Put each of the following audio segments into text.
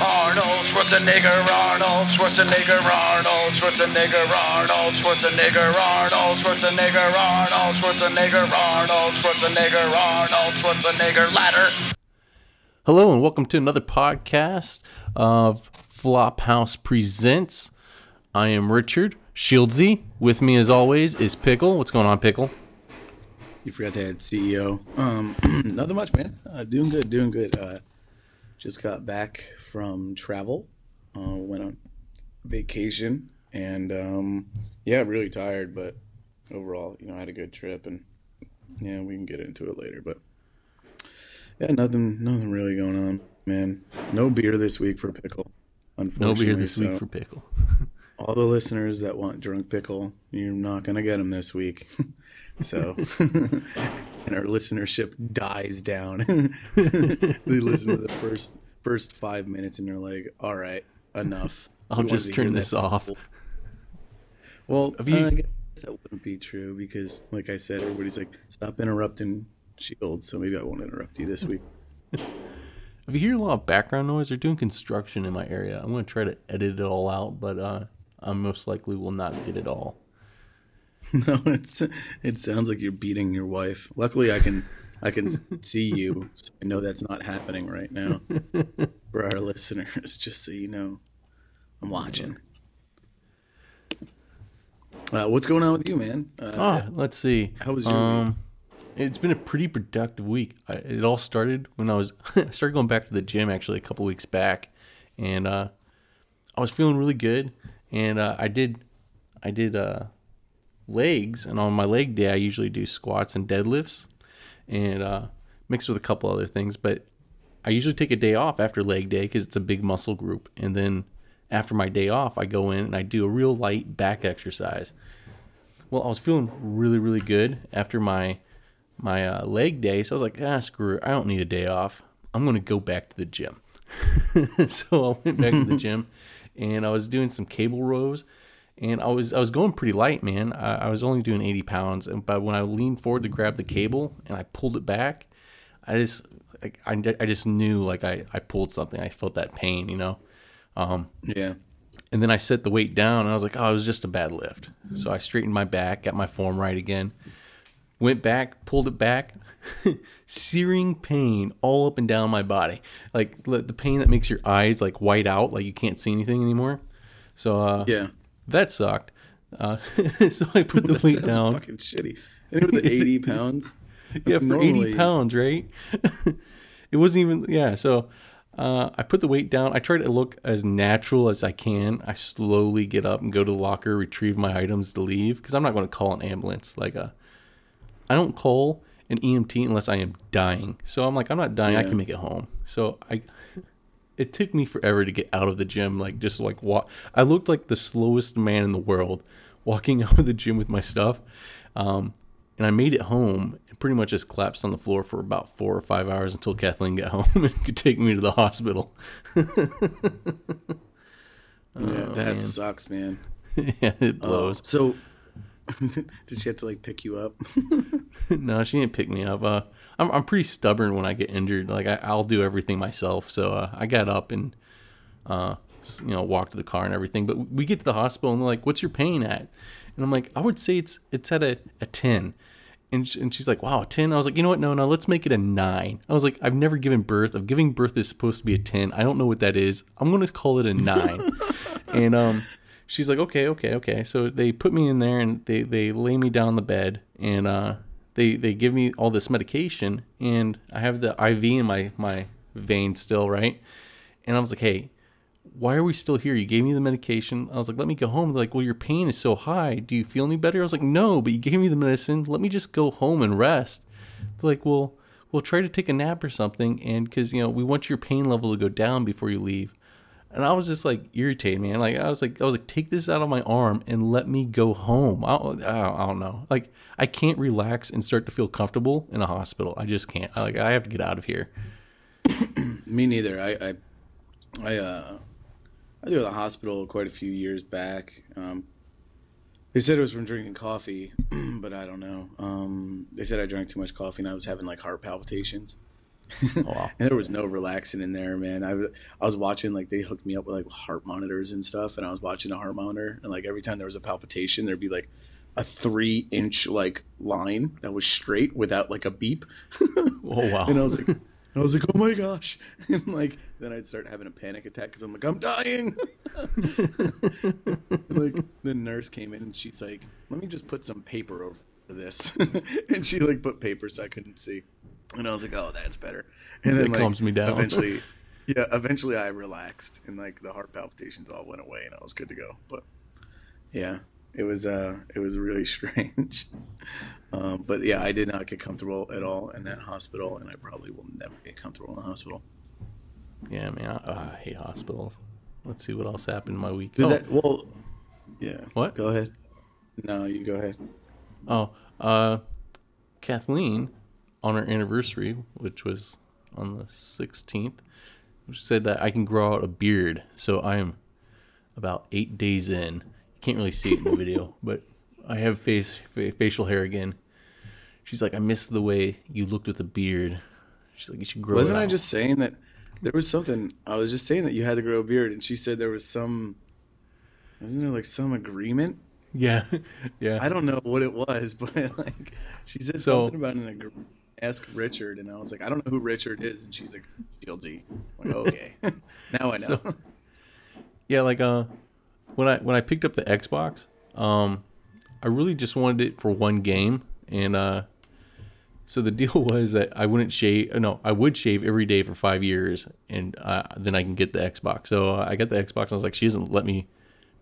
Arnold Schwarzenegger, Arnold Schwarzenegger, Arnold Schwarzenegger, Arnold Schwarzenegger, Arnold Schwarzenegger, Arnold Schwarzenegger, Arnold Schwarzenegger, Arnold Schwarzenegger ladder. Hello and welcome to another podcast of Flophouse Presents. I am Richard Shieldsy. With me, as always, is Pickle. What's going on, Pickle? You forgot to add CEO. Um, nothing much, man. Uh, doing good, doing good. Uh, just got back from travel. Uh, went on vacation, and um, yeah, really tired, but overall, you know, I had a good trip, and yeah, we can get into it later. But yeah, nothing, nothing really going on, man. No beer this week for pickle. Unfortunately, No beer this so week for Pickle. all the listeners that want drunk pickle, you're not gonna get them this week. so, and our listenership dies down. they listen to the first first five minutes and they're like, "All right, enough." I'll We just turn this off. Well, Have you- uh, I guess that wouldn't be true because, like I said, everybody's like, "Stop interrupting." Shield, so maybe I won't interrupt you this week. If you hear a lot of background noise, they're doing construction in my area. I'm going to try to edit it all out, but uh, I most likely will not get it all. No, it's it sounds like you're beating your wife. Luckily, I can I can see you, so I know that's not happening right now. For our listeners, just so you know, I'm watching. Uh, what's going on with you, man? Uh, Ah, let's see. How was your um, It's been a pretty productive week. I, it all started when I was I started going back to the gym actually a couple weeks back, and uh, I was feeling really good. And uh, I did I did uh, legs, and on my leg day I usually do squats and deadlifts, and uh, mixed with a couple other things. But I usually take a day off after leg day because it's a big muscle group, and then after my day off I go in and I do a real light back exercise. Well, I was feeling really, really good after my my uh, leg day, so I was like, ah, screw it, I don't need a day off. I'm gonna go back to the gym. so I went back to the gym, and I was doing some cable rows, and I was I was going pretty light, man. I, I was only doing 80 pounds, and but when I leaned forward to grab the cable and I pulled it back, I just I, I just knew like I I pulled something. I felt that pain, you know. yeah, And then I set the weight down and I was like, oh, it was just a bad lift. So I straightened my back, got my form right again, went back, pulled it back. Searing pain all up and down my body. Like the the pain that makes your eyes like white out, like you can't see anything anymore. So uh, yeah. That sucked. Uh, so I put the weight down. fucking shitty. And with the 80 pounds. yeah, for Normally- 80 pounds, right? it wasn't even, yeah. So uh, I put the weight down. I try to look as natural as I can. I slowly get up and go to the locker, retrieve my items to leave because I'm not going to call an ambulance. Like, uh, I don't call an EMT unless I am dying. So I'm like, I'm not dying. I can make it home. So I. It took me forever to get out of the gym. Like just like walk. I looked like the slowest man in the world walking out of the gym with my stuff. Um, and I made it home and pretty much just collapsed on the floor for about four or five hours until Kathleen got home and could take me to the hospital. yeah, that sucks, man. yeah, it blows. So, did she have to like pick you up? no, she didn't pick me up. Uh, I'm I'm pretty stubborn when I get injured. Like I, I'll do everything myself. So uh, I got up and uh, you know walked to the car and everything. But we get to the hospital and they're like, "What's your pain at?" And I'm like, "I would say it's it's at a, a ten." And, sh- and she's like, wow, a 10? I was like, you know what? No, no, let's make it a 9. I was like, I've never given birth. Of giving birth is supposed to be a 10. I don't know what that is. I'm going to call it a 9. and um, she's like, okay, okay, okay. So they put me in there and they, they lay me down the bed and uh, they, they give me all this medication and I have the IV in my, my vein still, right? And I was like, hey, why are we still here? You gave me the medication. I was like, let me go home. They're like, well, your pain is so high. Do you feel any better? I was like, no, but you gave me the medicine. Let me just go home and rest. They're like, well, we'll try to take a nap or something. And because, you know, we want your pain level to go down before you leave. And I was just like irritated, man. Like I was like, I was like, take this out of my arm and let me go home. I don't, I don't, know. Like I can't relax and start to feel comfortable in a hospital. I just can't. I, like I have to get out of here. Me neither. I, I, I, uh, I was at the hospital quite a few years back. Um, they said it was from drinking coffee, but I don't know. Um, they said I drank too much coffee and I was having like heart palpitations. Oh, wow. and there was no relaxing in there, man. I was watching like they hooked me up with like heart monitors and stuff, and I was watching a heart monitor, and like every time there was a palpitation, there'd be like a three inch like line that was straight without like a beep, Oh wow. and I was like, I was like, oh my gosh, and like then I'd start having a panic attack because I'm like, I'm dying. like the nurse came in and she's like, let me just put some paper over this, and she like put paper so I couldn't see, and I was like, oh, that's better. And then That like, calms me down. Eventually, yeah, eventually I relaxed and like the heart palpitations all went away and I was good to go. But yeah, it was uh, it was really strange. Um, but yeah, I did not get comfortable at all in that hospital, and I probably will never get comfortable in a hospital. Yeah, man. I, uh, I hate hospitals. Let's see what else happened in my week. Oh, that, well, yeah. What? Go ahead. No, you go ahead. oh, uh, Kathleen, on our anniversary, which was on the 16th, said that I can grow out a beard. So I am about eight days in. You can't really see it in the video, but I have face fa- facial hair again. She's like, I miss the way you looked with a beard. She's like, you should grow. Wasn't I out." just saying that there was something? I was just saying that you had to grow a beard, and she said there was some. Wasn't there like some agreement? Yeah, yeah. I don't know what it was, but like she said So- something about an agreement. Ask Richard, and I was like, I don't know who Richard is, and she's like. I'm like, okay, now I know. So- Yeah, like uh, when I when I picked up the Xbox, um, I really just wanted it for one game, and uh, so the deal was that I wouldn't shave. No, I would shave every day for five years, and uh, then I can get the Xbox. So uh, I got the Xbox. And I was like, she doesn't let me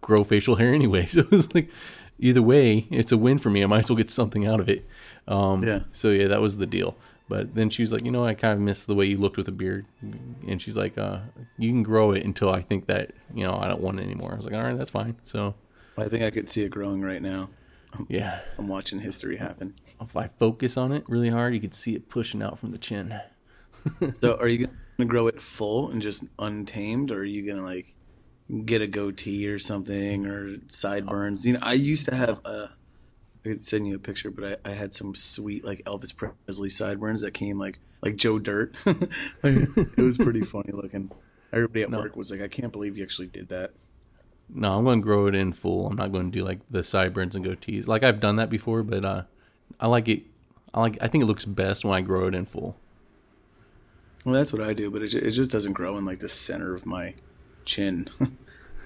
grow facial hair anyway. So it was like, either way, it's a win for me. I might as well get something out of it. Um, Yeah. So yeah, that was the deal. But then she was like, you know, I kind of miss the way you looked with a beard, and she's like, uh, you can grow it until I think that you know I don't want it anymore. I was like, all right, that's fine. So I think I could see it growing right now. yeah, I'm watching history happen. if I focus on it really hard, you could see it pushing out from the chin. So, are you gonna grow it full and just untamed, or are you gonna like get a goatee or something, or sideburns? You know, I used to have a. I could send you a picture, but I, I had some sweet like Elvis Presley sideburns that came like like Joe Dirt. it was pretty funny looking. Everybody at No. work was like, "I can't believe you actually did that." No, I'm going to grow it in full. I'm not going to do like the sideburns and goatees. Like I've done that before, but uh, I like it. I like. I think it looks best when I grow it in full. Well, that's what I do, but it, it just doesn't grow in like the center of my chin.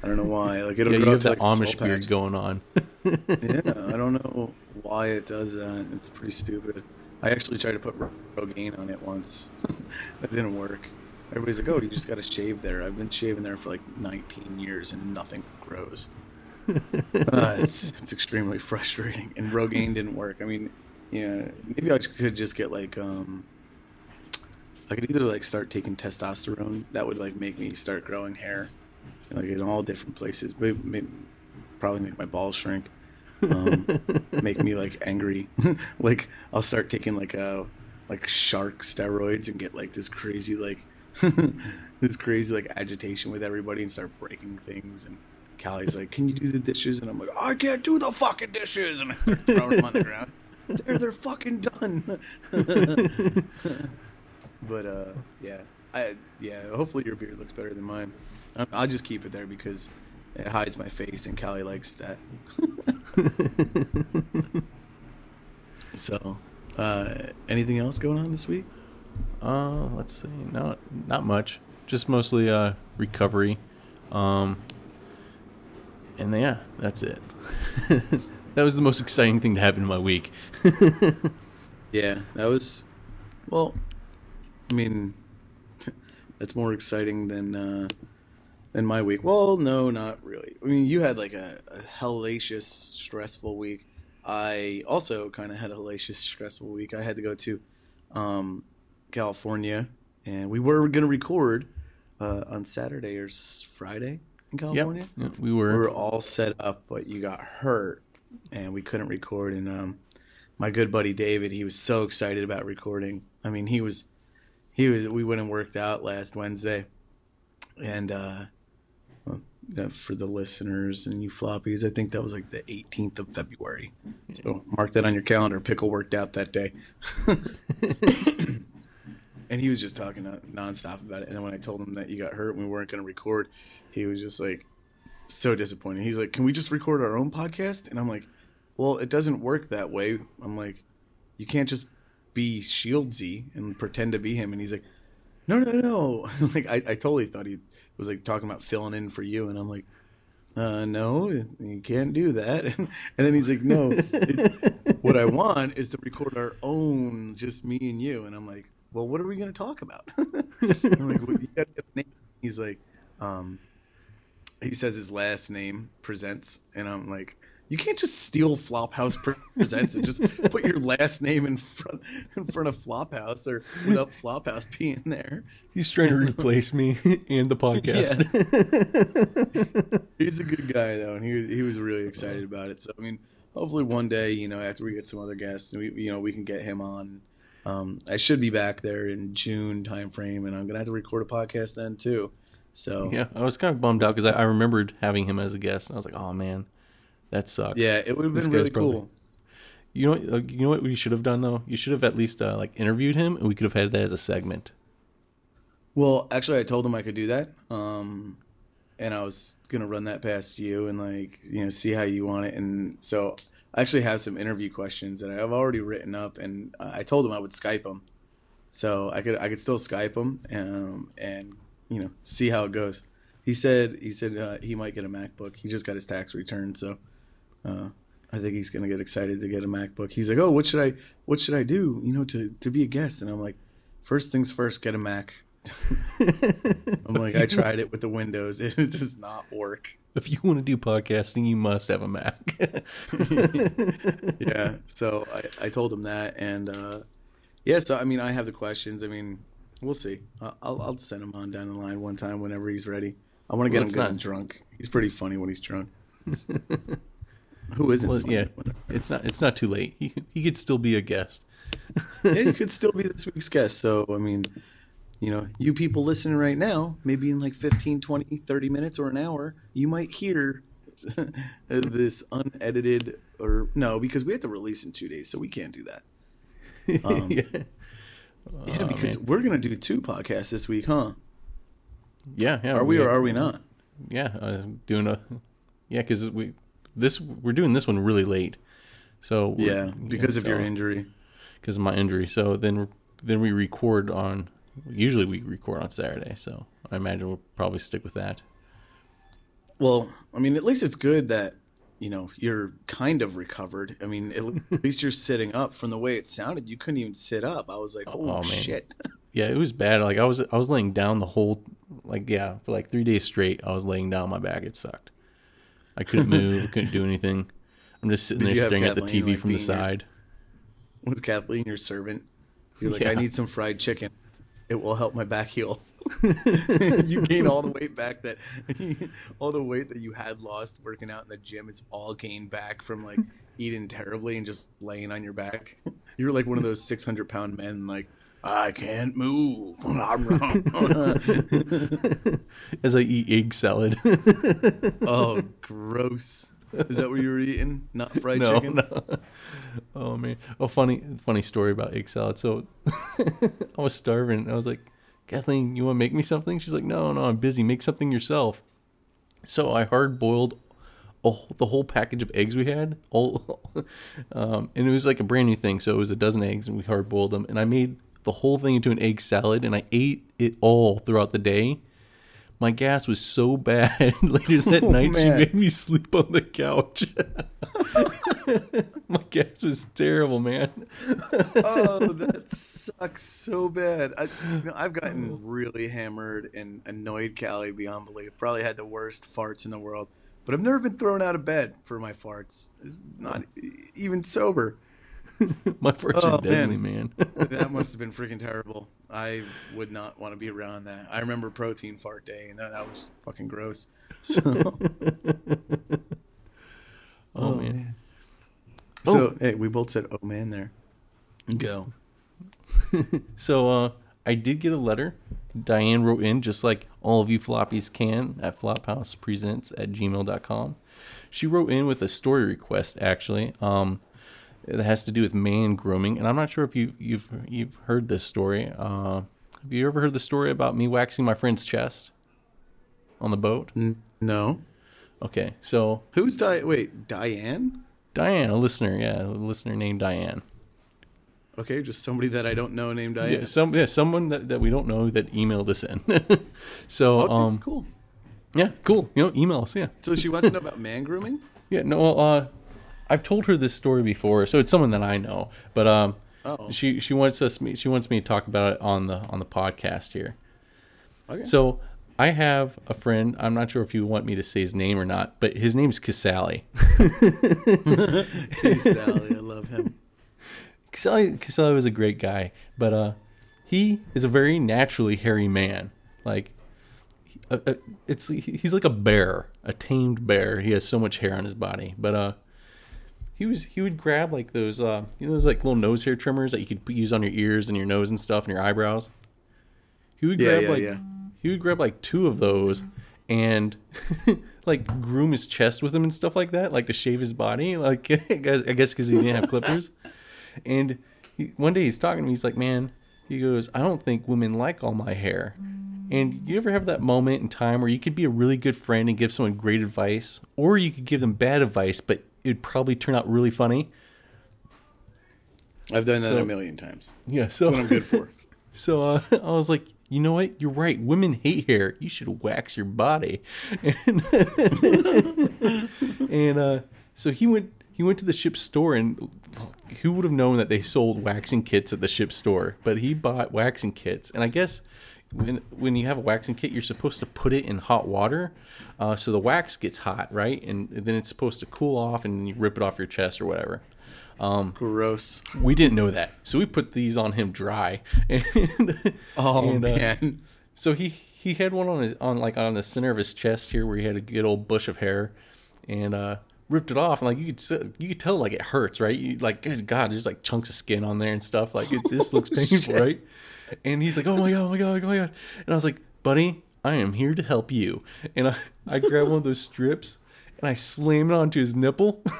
I don't know why. Like it'll Yeah, you have that like, Amish beard patch. going on. yeah, I don't know why it does that. It's pretty stupid. I actually tried to put Rogaine on it once. that didn't work. Everybody's like, "Oh, you just got to shave there." I've been shaving there for like 19 years and nothing grows. uh, it's it's extremely frustrating. And Rogaine didn't work. I mean, yeah, maybe I could just get like um. I could either like start taking testosterone. That would like make me start growing hair, like in all different places. But maybe, probably make my balls shrink um, make me like angry. like I'll start taking like uh like shark steroids and get like this crazy like this crazy like agitation with everybody and start breaking things. And Callie's like, "Can you do the dishes?" And I'm like, "I can't do the fucking dishes!" And I start throwing them on the ground. They're they're fucking done. but uh, yeah, I yeah. Hopefully your beard looks better than mine. I- I'll just keep it there because it hides my face, and Callie likes that. so, uh, anything else going on this week? Uh, let's see. No, not much. Just mostly uh recovery. Um, and yeah, that's it. that was the most exciting thing to happen in my week. Yeah, that was. Well, I mean, that's more exciting than uh, than my week. Well, no, not really. I mean, you had like a, a hellacious, stressful week. I also kind of had a hellacious, stressful week. I had to go to um, California, and we were going to record uh, on Saturday or Friday in California. Yeah, we We were. We were all set up, but you got hurt, and we couldn't record. And um, my good buddy David, he was so excited about recording. I mean, he was, he was. We went and worked out last Wednesday, and uh, uh, for the listeners and you floppies, I think that was like the 18th of February. So mark that on your calendar. Pickle worked out that day. and he was just talking non- nonstop about it. And then when I told him that you got hurt, and we weren't going to record, he was just like so disappointed. He's like, "Can we just record our own podcast?" And I'm like, "Well, it doesn't work that way." I'm like, "You can't just be Shieldsy and pretend to be him." And he's like, "No, no, no." like I, I totally thought he was like talking about filling in for you, and I'm like, uh, "No, you can't do that." And, then he's like, "No, it, what I want is to record our own, just me and you." And I'm like, "Well, what are we going to talk about?" I'm like, well. He's like, um, he says his last name presents, and I'm like, you can't just steal Flophouse presents and just put your last name in front in front of Flophouse or without Flophouse being there. He's trying to replace me and the podcast. Yeah. He's a good guy though, and he he was really excited about it. So I mean, hopefully one day, you know, after we get some other guests, we you know we can get him on. Um, I should be back there in June timeframe, and I'm gonna have to record a podcast then too. So yeah, I was kind of bummed out because I, I remembered having him as a guest, and I was like, oh man, that sucks. Yeah, it would have been really probably, cool. You know, uh, you know what we should have done though. You should have at least uh, like interviewed him, and we could have had that as a segment. Well, actually, I told him I could do that, um, and I was gonna run that past you and like you know see how you want it. And so I actually have some interview questions that I've already written up, and I told him I would Skype him, so I could I could still Skype him um, and you know see how it goes. He said he said uh, he might get a MacBook. He just got his tax return, so uh, I think he's gonna get excited to get a MacBook. He's like, oh, what should I what should I do? You know, to to be a guest. And I'm like, first things first, get a Mac. I'm like, I tried it with the Windows. It does not work. If you want to do podcasting, you must have a Mac. yeah. So I, I told him that, and uh, yeah. So I mean, I have the questions. I mean, we'll see. I'll I'll send him on down the line one time whenever he's ready. I want to get well, him not... drunk. He's pretty funny when he's drunk. Who isn't? Well, yeah, it's not. It's not too late. He he could still be a guest. yeah, he could still be this week's guest. So I mean, you know, you people listening right now, maybe in like 15, 20, 30 minutes or an hour, you might hear this unedited or no, because we have to release in two days, so we can't do that. Um, yeah. yeah, oh, because we're gonna do two podcasts this week, huh? Yeah, yeah. Are we, we or are we not? Yeah, uh, doing a yeah, because we this we're doing this one really late. So yeah, because of so, your injury. Because of my injury, so then then we record on. Usually we record on Saturday, so I imagine we'll probably stick with that. Well, I mean, at least it's good that you know you're kind of recovered. I mean, at least you're sitting up. From the way it sounded, you couldn't even sit up. I was like, oh, oh man. shit. Yeah, it was bad. Like I was, I was laying down the whole, like yeah, for like three days straight. I was laying down my back. It sucked. I couldn't move. I couldn't do anything. I'm just sitting Did there staring at the TV like from the side. Your, was Kathleen your servant? You're like, yeah. I need some fried chicken. It will help my back heal. you gain all the weight back that all the weight that you had lost working out in the gym is all gained back from like eating terribly and just laying on your back. You're like one of those 600 pound men like I can't move. As I eat egg salad. oh, gross. Is that what you were eating? Not fried no, chicken? No. Oh man. Oh funny funny story about egg salad. So I was starving. I was like, Kathleen, you wanna make me something? She's like, No, no, I'm busy. Make something yourself. So I hard boiled the whole package of eggs we had, all, um, and it was like a brand new thing. So it was a dozen eggs, and we hard boiled them. And I made the whole thing into an egg salad and I ate it all throughout the day. My gas was so bad later that oh, night man. she made me sleep on the couch. My gas was terrible, man. oh, that sucks so bad. I, you know, I've gotten oh. really hammered and annoyed Callie beyond belief. Probably had the worst farts in the world, but I've never been thrown out of bed for my farts. It's not oh. even sober. My farts oh, deadly, man. man. that must have been freaking terrible. I would not want to be around that. I remember protein fart day, and that, that was fucking gross. So. oh, oh, man. man. So oh. hey, we both said "oh man" there. Go. so uh, I did get a letter. Diane wrote in, just like all of you floppies can, at flophousepresents at gmail.com. She wrote in with a story request, actually. Um, it has to do with man grooming, and I'm not sure if you you've you've heard this story. Uh, Have you ever heard the story about me waxing my friend's chest on the boat? No. Okay, so Who's Di? Wait, Diane? Diane, a listener, yeah, a listener named Diane. Okay, just somebody that I don't know named Diane. Yeah, some yeah, someone that, that we don't know that emailed us in. so Okay, um cool. yeah, cool. You know, email us, yeah. So she wants to know about man grooming. Yeah, no, well, uh, I've told her this story before, so it's someone that I know. But um, Oh. she she wants us me she wants me to talk about it on the on the podcast here. Okay. So I have a friend. I'm not sure if you want me to say his name or not, but his name's Casali. Hey, Sally, I love him. Casali Casali was a great guy, but uh, he is a very naturally hairy man. Like, uh, uh, it's he's like a bear, a tamed bear. He has so much hair on his body, but uh, he was he would grab like those uh, you know those like little nose hair trimmers that you could use on your ears and your nose and stuff and your eyebrows. He would Yeah, grab yeah, like yeah. he would grab like two of those and like groom his chest with them and stuff like that, like to shave his body. Like I guess because he didn't have clippers. And he, one day he's talking to me. He's like, "Man," he goes, "I don't think women like all my hair." And you ever have that moment in time where you could be a really good friend and give someone great advice, or you could give them bad advice, but it'd probably turn out really funny. I've done that So- a million times. Yeah. So That's what I'm good for. So uh, I was like, you know what? You're right. Women hate hair. You should wax your body. And, and uh, so he went. He went to the ship store, and who would have known that they sold waxing kits at the ship store? But he bought waxing kits, and I guess when when you have a waxing kit, you're supposed to put it in hot water, uh, so the wax gets hot, right? And then it's supposed to cool off, and you rip it off your chest or whatever. Gross. We didn't know that, so we put these on him dry. And, Oh and, uh, man. so he he had one on his on like on the center of his chest here where he had a good old bush of hair, and uh, ripped it off. And like you could you could tell like it hurts, right? You like good God, there's like chunks of skin on there and stuff. Like it just looks painful, shit. right? And he's like, oh my god, oh my god, oh my god. And I was like, buddy, I am here to help you. And I I grabbed one of those strips and I slammed it onto his nipple.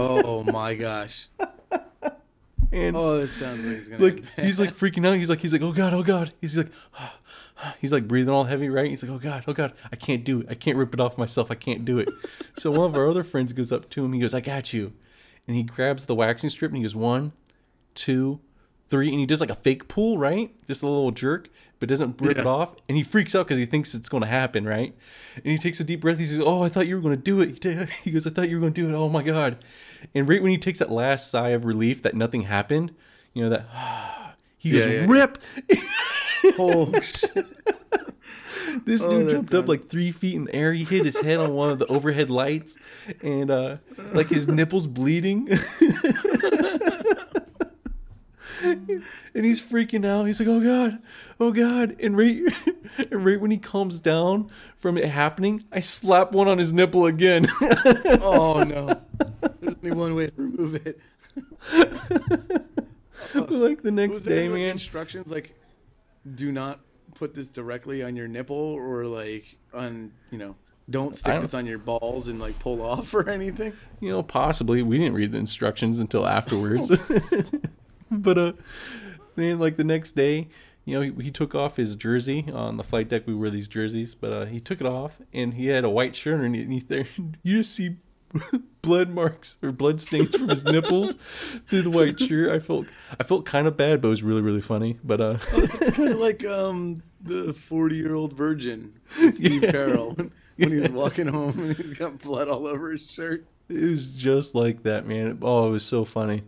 Oh my gosh. And Oh, this sounds like it's gonna. like he's like freaking out. He's like he's like oh god, oh god. He's like he's like breathing all heavy, right? He's like oh god, oh god, I can't do it. I can't rip it off myself. I can't do it. so one of our other friends goes up to him. He goes, I got you, and he grabs the waxing strip and he goes one, two, three, and he does like a fake pull, right? Just a little jerk. But doesn't rip it off, and he freaks out because he thinks it's going to happen, right? And he takes a deep breath. He says, "Oh, I thought you were going to do it." He goes, "I thought you were going to do it." Oh my god! And right when he takes that last sigh of relief that nothing happened, you know that he goes, Yeah, yeah. "Rip!" oh shit. This Oh, dude jumped up like three feet in the air. He hit his head on one of the overhead lights, and uh, like his nipples bleeding. and he's freaking out. He's like, "Oh god, oh god!" And right, and right when he calms down from it happening, I slap one on his nipple again. Oh no. There's only one way to remove it. like the next day, any, like, man. instructions like, do not put this directly on your nipple or like on you know, don't stick don't- this on your balls and like pull off or anything. You know, possibly we didn't read the instructions until afterwards. but uh, then like the next day, you know, he, he took off his jersey on the flight deck. We wear these jerseys, but uh, he took it off and he had a white shirt underneath there. You just see blood marks or blood stains from his nipples through the white shirt. I felt I felt kind of bad, but it was really really funny. But uh, It's kind of like um the 40 year old virgin, Steve Yeah. Carell, when, when he was walking home and he's got blood all over his shirt. it was just like that, man. Oh, it was so funny.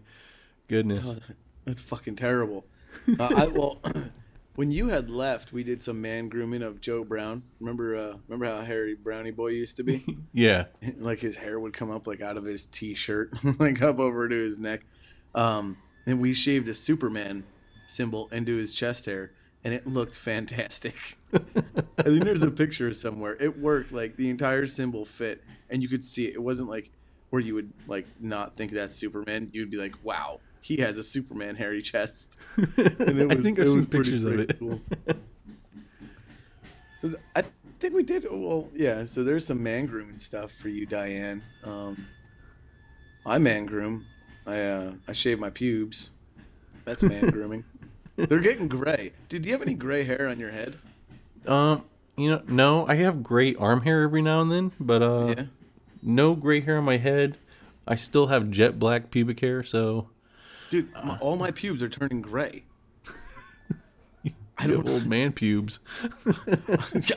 Goodness. That's fucking terrible. Uh, I well, when you had left, we did some man grooming of Joe Brown. Remember, uh, remember how hairy Brownie Boy used to be? Yeah. like his hair would come up like out of his t-shirt, like up over to his neck. Um, and we shaved a Superman symbol into his chest hair, and it looked fantastic. I think there's a picture somewhere. It worked. Like the entire symbol fit, and you could see it. It wasn't like where you would like not think that's Superman. You'd be like, "Wow, he has a Superman hairy chest." And it I think I've seen was pretty pictures of it. cool. So th- I th- think we did. Well, yeah. So there's some man grooming stuff for you, Diane. Um, I man groom. I uh, I shave my pubes. That's man grooming. They're getting gray. Dude, do you have any gray hair on your head? Um, you know, no, I have gray arm hair every now and then, but uh, Yeah. no gray hair on my head. I still have jet black pubic hair, so Dude, my- all my pubes are turning gray. I have don't old man pubes.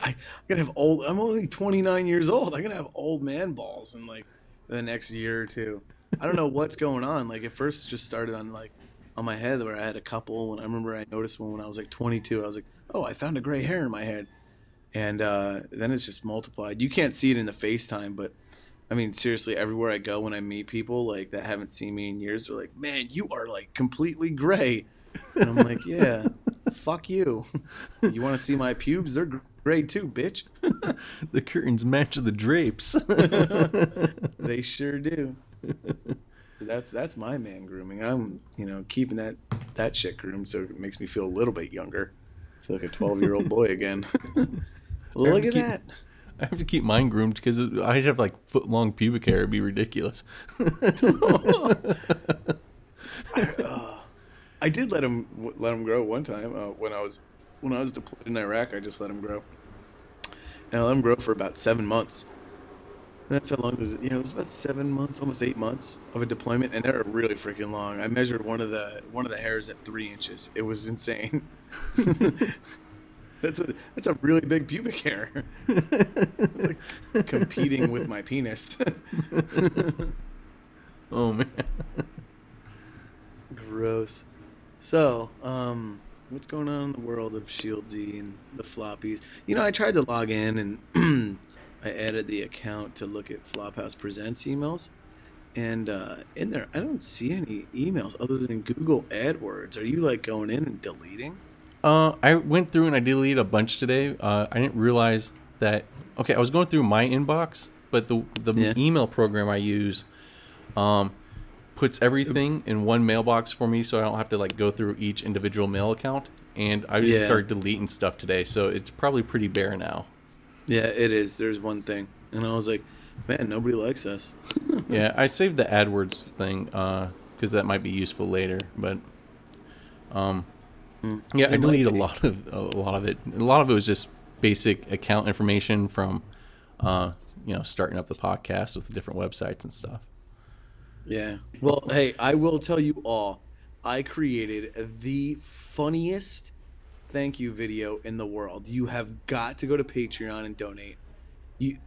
I, I'm gonna have old. I'm only 29 years old. I'm gonna have old man balls in like the next year or two. I don't know what's going on. Like at first, it just started on like on my head where I had a couple. And I remember I noticed one when I was like 22. I was like, oh, I found a gray hair in my head, and uh, then it's just multiplied. You can't see it in the FaceTime, but I mean, seriously, everywhere I go when I meet people like that haven't seen me in years, they're like, man, you are like completely gray. And I'm like, yeah, fuck you. You want to see my pubes? They're gray too, bitch. the curtains match the drapes. They sure do. That's that's my man grooming. I'm you know keeping that that shit groomed so it makes me feel a little bit younger. I feel like a 12 year old boy again. Look at keep- that. I have to keep mine groomed because I'd have like foot long pubic hair. It'd be ridiculous. I did let him let him grow one time uh, when I was when I was deployed in Iraq. I just let him grow, and I let him grow for about seven months. That's how long it was. Know, it was about seven months, almost eight months of a deployment, and they're really freaking long. I measured one of the one of the hairs at three inches. It was insane. that's a that's a really big pubic hair. it's like competing with my penis. Oh man. Gross. So, um, what's going on in the world of Shieldsy and the floppies? You know, I tried to log in and I added the account to look at Flophouse Presents emails. And uh, in there, I don't see any emails other than Google AdWords. Are you like going in and deleting? Uh, I went through and I deleted a bunch today. Uh, I didn't realize that. Okay, I was going through my inbox, but the the Yeah. email program I use, um, puts everything in one mailbox for me, so I don't have to like go through each individual mail account. And I just Yeah. started deleting stuff today, so it's probably pretty bare now. Yeah, it is. There's one thing. And I was like, man, nobody likes us. yeah, I saved the AdWords thing because that might be useful later. But um, yeah, I deleted a lot of a lot of it. A lot of it was just basic account information from uh, you know starting up the podcast with the different websites and stuff. Yeah. Well, hey, I will tell you all. I created the funniest thank you video in the world. You have got to go to Patreon and donate. You,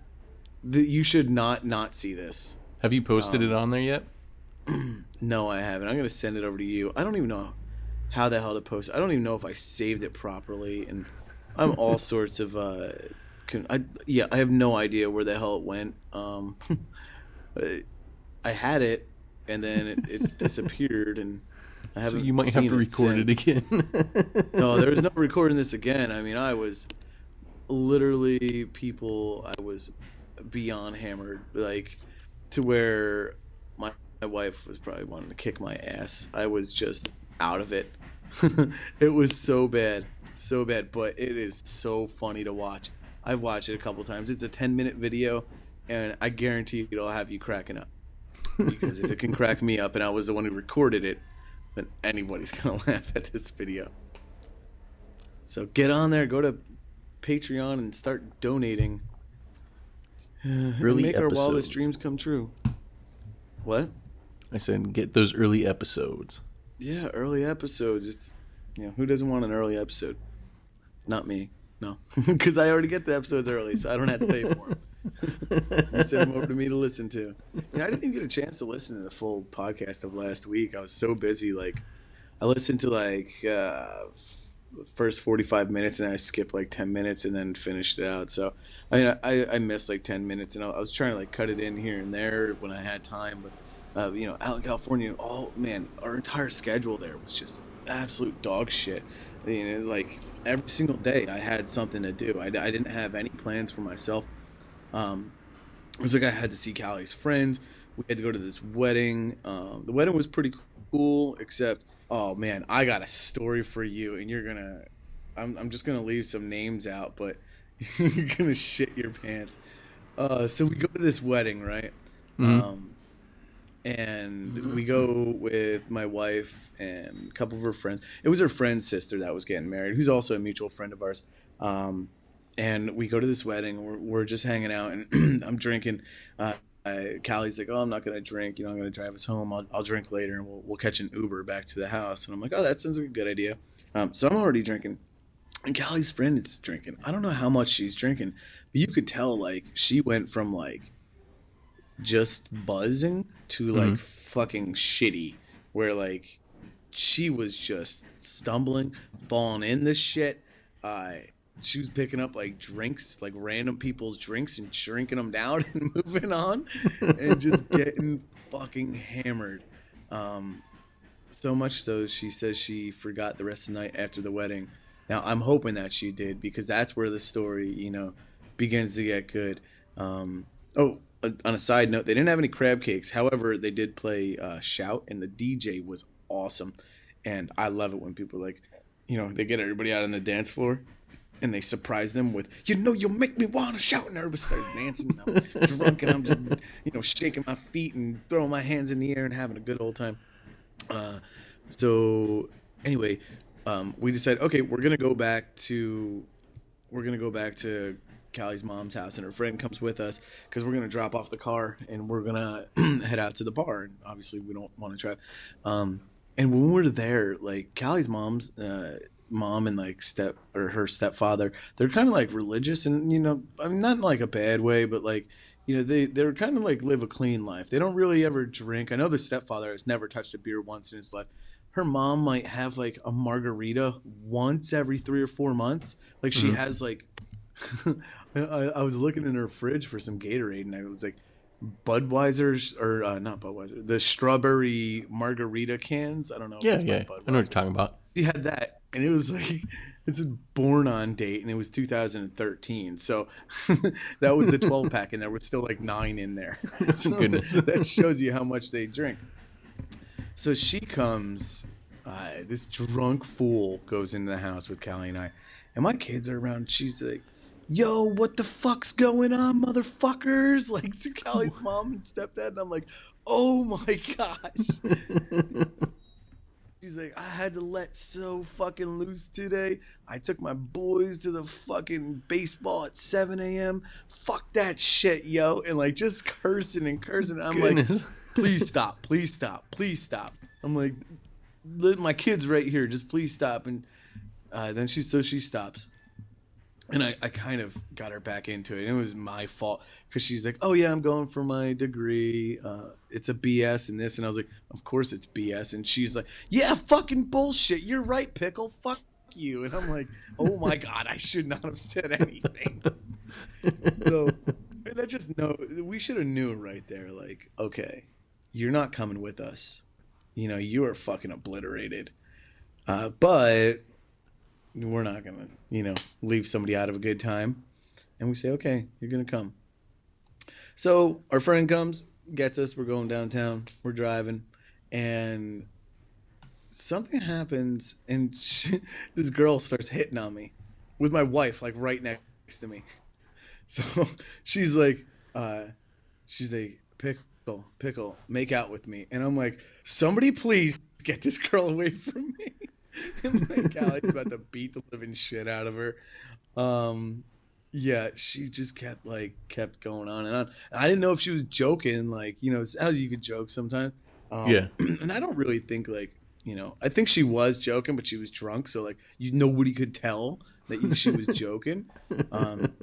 the, you should not not see this. Have you posted Um, it on there yet? No, I haven't. I'm gonna send it over to you. I don't even know how the hell to post. I don't even know if I saved it properly, and I'm all sorts of. Uh, con- I, yeah, I have no idea where the hell it went. Um, I- had it, and then it, it disappeared, and I haven't. you might have to record it since. again. no, there was no recording this again. I mean, I was literally people. I was beyond hammered, like to where my my wife was probably wanting to kick my ass. I was just out of it. it was so bad, so bad, but it is so funny to watch. I've watched it a couple times. It's a ten minute video, and I guarantee it'll have you cracking up. Because if it can crack me up, and I was the one who recorded it, then anybody's gonna laugh at this video. So get on there, go to Patreon, and start donating. early Make our episodes. wildest dreams come true. What? I said get those early episodes. Yeah, early episodes. It's you know who doesn't want an early episode? Not me. No, because I already get the episodes early, so I don't have to pay for them. you send them over to me to listen to. You know, I didn't even get a chance to listen to the full podcast of last week. I was so busy. Like, I listened to like uh, first forty-five minutes, and I skipped like ten minutes, and then finished it out. So, I mean, I, I missed like ten minutes, and I was trying to like cut it in here and there when I had time, but uh, you know, out in California, oh man, our entire schedule there was just absolute dog shit. You know, like every single day I had something to do. I, I didn't have any plans for myself. Um, it was like I had to see Callie's friends. We had to go to this wedding. Um, the wedding was pretty cool, except, oh man, I got a story for you, and you're gonna. I'm, I'm just gonna leave some names out, but you're gonna shit your pants. Uh, so we go to this wedding, right? Um, and we go with my wife and a couple of her friends. It was her friend's sister that was getting married, who's also a mutual friend of ours. Um, and we go to this wedding. We're, we're just hanging out, and I'm drinking. Uh, I, Callie's like, "Oh, I'm not gonna drink. You know, I'm gonna drive us home. I'll, I'll drink later, and we'll, we'll catch an Uber back to the house." And I'm like, "Oh, that sounds like a good idea." Um, so I'm already drinking, and Callie's friend is drinking. I don't know how much she's drinking, but you could tell like she went from like just buzzing to like fucking shitty, where like she was just stumbling, falling in this shit. Uh, she was picking up like drinks, like random people's drinks, and drinking them down and moving on, and just getting fucking hammered. Um, so much so, she says she forgot the rest of the night after the wedding. Now I'm hoping that she did because that's where the story, you know, begins to get good. Um, oh, on a side note, they didn't have any crab cakes. However, they did play uh, Shout, and the DJ was awesome. And I love it when people like, you know, they get everybody out on the dance floor and they surprise them with, you know, you'll make me want to shout. And everybody starts dancing. And I'm drunk and I'm just, you know, shaking my feet and throwing my hands in the air and having a good old time. Uh, so anyway, um, we decided, okay, we're gonna go back to, we're gonna go back to Callie's mom's house, and her friend comes with us because we're gonna drop off the car and we're gonna head out to the bar. And obviously, we don't want to drive. Um, and when we're there, like Callie's mom's uh, mom and like step or her stepfather, they're kind of like religious, and you know, I mean, not in like a bad way, but like you know, they they're kind of like live a clean life. They don't really ever drink. I know the stepfather has never touched a beer once in his life. Her mom might have like a margarita once every three or four months. Like she has like, I, I was looking in her fridge for some Gatorade, and I was like, Budweiser's or uh, not Budweiser, the strawberry margarita cans. I don't know. if Yeah, yeah. I know what you're talking about. she had that and it was like it's a born on date and it was 2013 so that was the 12 pack and there was still like nine in there so Goodness. that shows you how much they drink so she comes uh, this drunk fool goes into the house with callie and i and my kids are around she's like yo what the fuck's going on motherfuckers like to callie's mom and stepdad and i'm like oh my gosh She's like, I had to let so fucking loose today. I took my boys to the fucking baseball at 7 a.m. Fuck that shit, yo. And like just cursing and cursing. I'm Goodness. like, please stop, please stop, please stop. I'm like, my kid's right here. Just please stop. And uh, then she, so she stops. And I, I kind of got her back into it. And it was my fault because she's like, "Oh yeah, I'm going for my degree. Uh, it's a BS and this." And I was like, "Of course it's BS." And she's like, "Yeah, fucking bullshit. You're right, pickle. Fuck you." And I'm like, "Oh my god, I should not have said anything." so that just no, we should have knew right there. Like, okay, you're not coming with us. You know, you are fucking obliterated. Uh, but we're not gonna, you know, leave somebody out of a good time. And we say, okay, you're gonna come. So our friend comes, gets us. We're going downtown. We're driving, and something happens, and she, this girl starts hitting on me with my wife, like right next to me. So she's like, uh, she's like, pickle, pickle, make out with me, and I'm like, somebody please get this girl away from me. and like Callie's about to beat the living shit out of her. Um, yeah, she just kept like kept going on and on. And I didn't know if she was joking, like you know, how you could joke sometimes. Um, Yeah. and I don't really think like you know, I think she was joking, but she was drunk, so like you nobody could tell that she was joking. Um,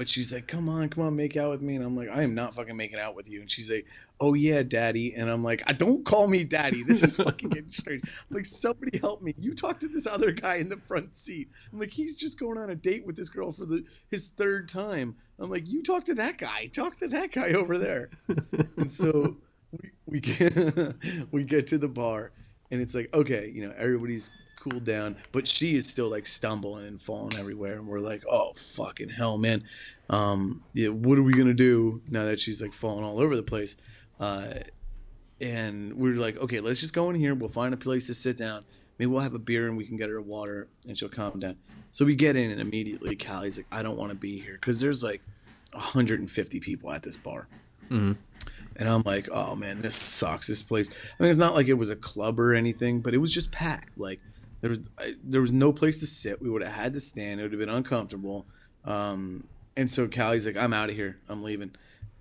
but she's like, "Come on, come on, make out with me," and I'm like, "I am not fucking making out with you." And she's like, "Oh yeah, daddy," and I'm like, "I don't call me daddy. This is fucking getting strange." I'm like, somebody help me. You talk to this other guy in the front seat. I'm like, he's just going on a date with this girl for the his third time. I'm like, you talk to that guy. Talk to that guy over there. and so we we get we get to the bar, and it's like, okay, you know, everybody's cooled down, but she is still like stumbling and falling everywhere, and we're like, oh fucking hell, man. Um, yeah, what are we gonna do now that she's like falling all over the place? Uh, and we are like, okay, let's just go in here. We'll find a place to sit down. Maybe we'll have a beer and we can get her water and she'll calm down. So we get in and immediately Callie's like, I don't want to be here because there's like 150 people at this bar. And And I'm like, oh man, this sucks. This place. I mean, it's not like it was a club or anything, but it was just packed. Like there was I, there was no place to sit. We would have had to stand. It would have been uncomfortable. Um, and so Callie's like, I'm out of here. I'm leaving.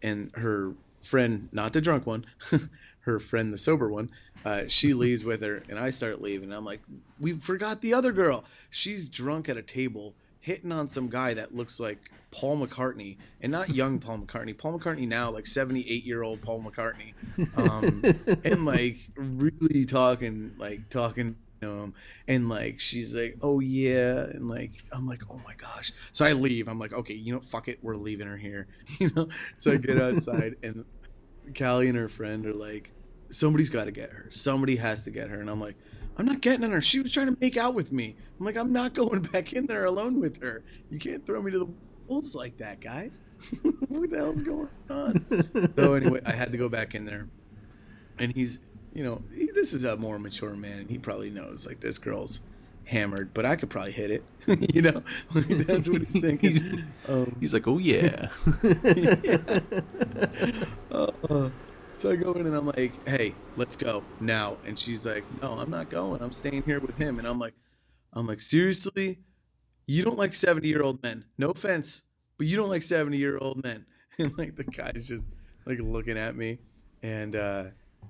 And her friend, not the drunk one, her friend, the sober one, uh, she leaves with her, and I start leaving. I'm like, we forgot the other girl. She's drunk at a table, hitting on some guy that looks like Paul McCartney, and not young Paul McCartney. Paul McCartney now, like 78 year old Paul McCartney, um, and like really talking, like talking him, and like she's like, oh yeah, and like I'm like, oh my gosh. So I leave. I'm like, okay, you know, fuck it, we're leaving her here, you know. So I get outside, and Callie and her friend are like, somebody's got to get her. Somebody has to get her, and I'm like. I'm not getting on her. She was trying to make out with me. I'm like, I'm not going back in there alone with her. You can't throw me to the wolves like that, guys. what the hell's going on? so anyway, I had to go back in there, and he's, you know, he, this is a more mature man. He probably knows like this girl's hammered, but I could probably hit it. you know, like, that's what he's thinking. Um, He's like, oh yeah. uh, so I go in and I'm like, hey, let's go now. And she's like, no, I'm not going. I'm staying here with him. And I'm like, I'm like, seriously? You don't like 70 year old men. No offense, but you don't like 70 year old men. And like the guy's just like looking at me. And uh,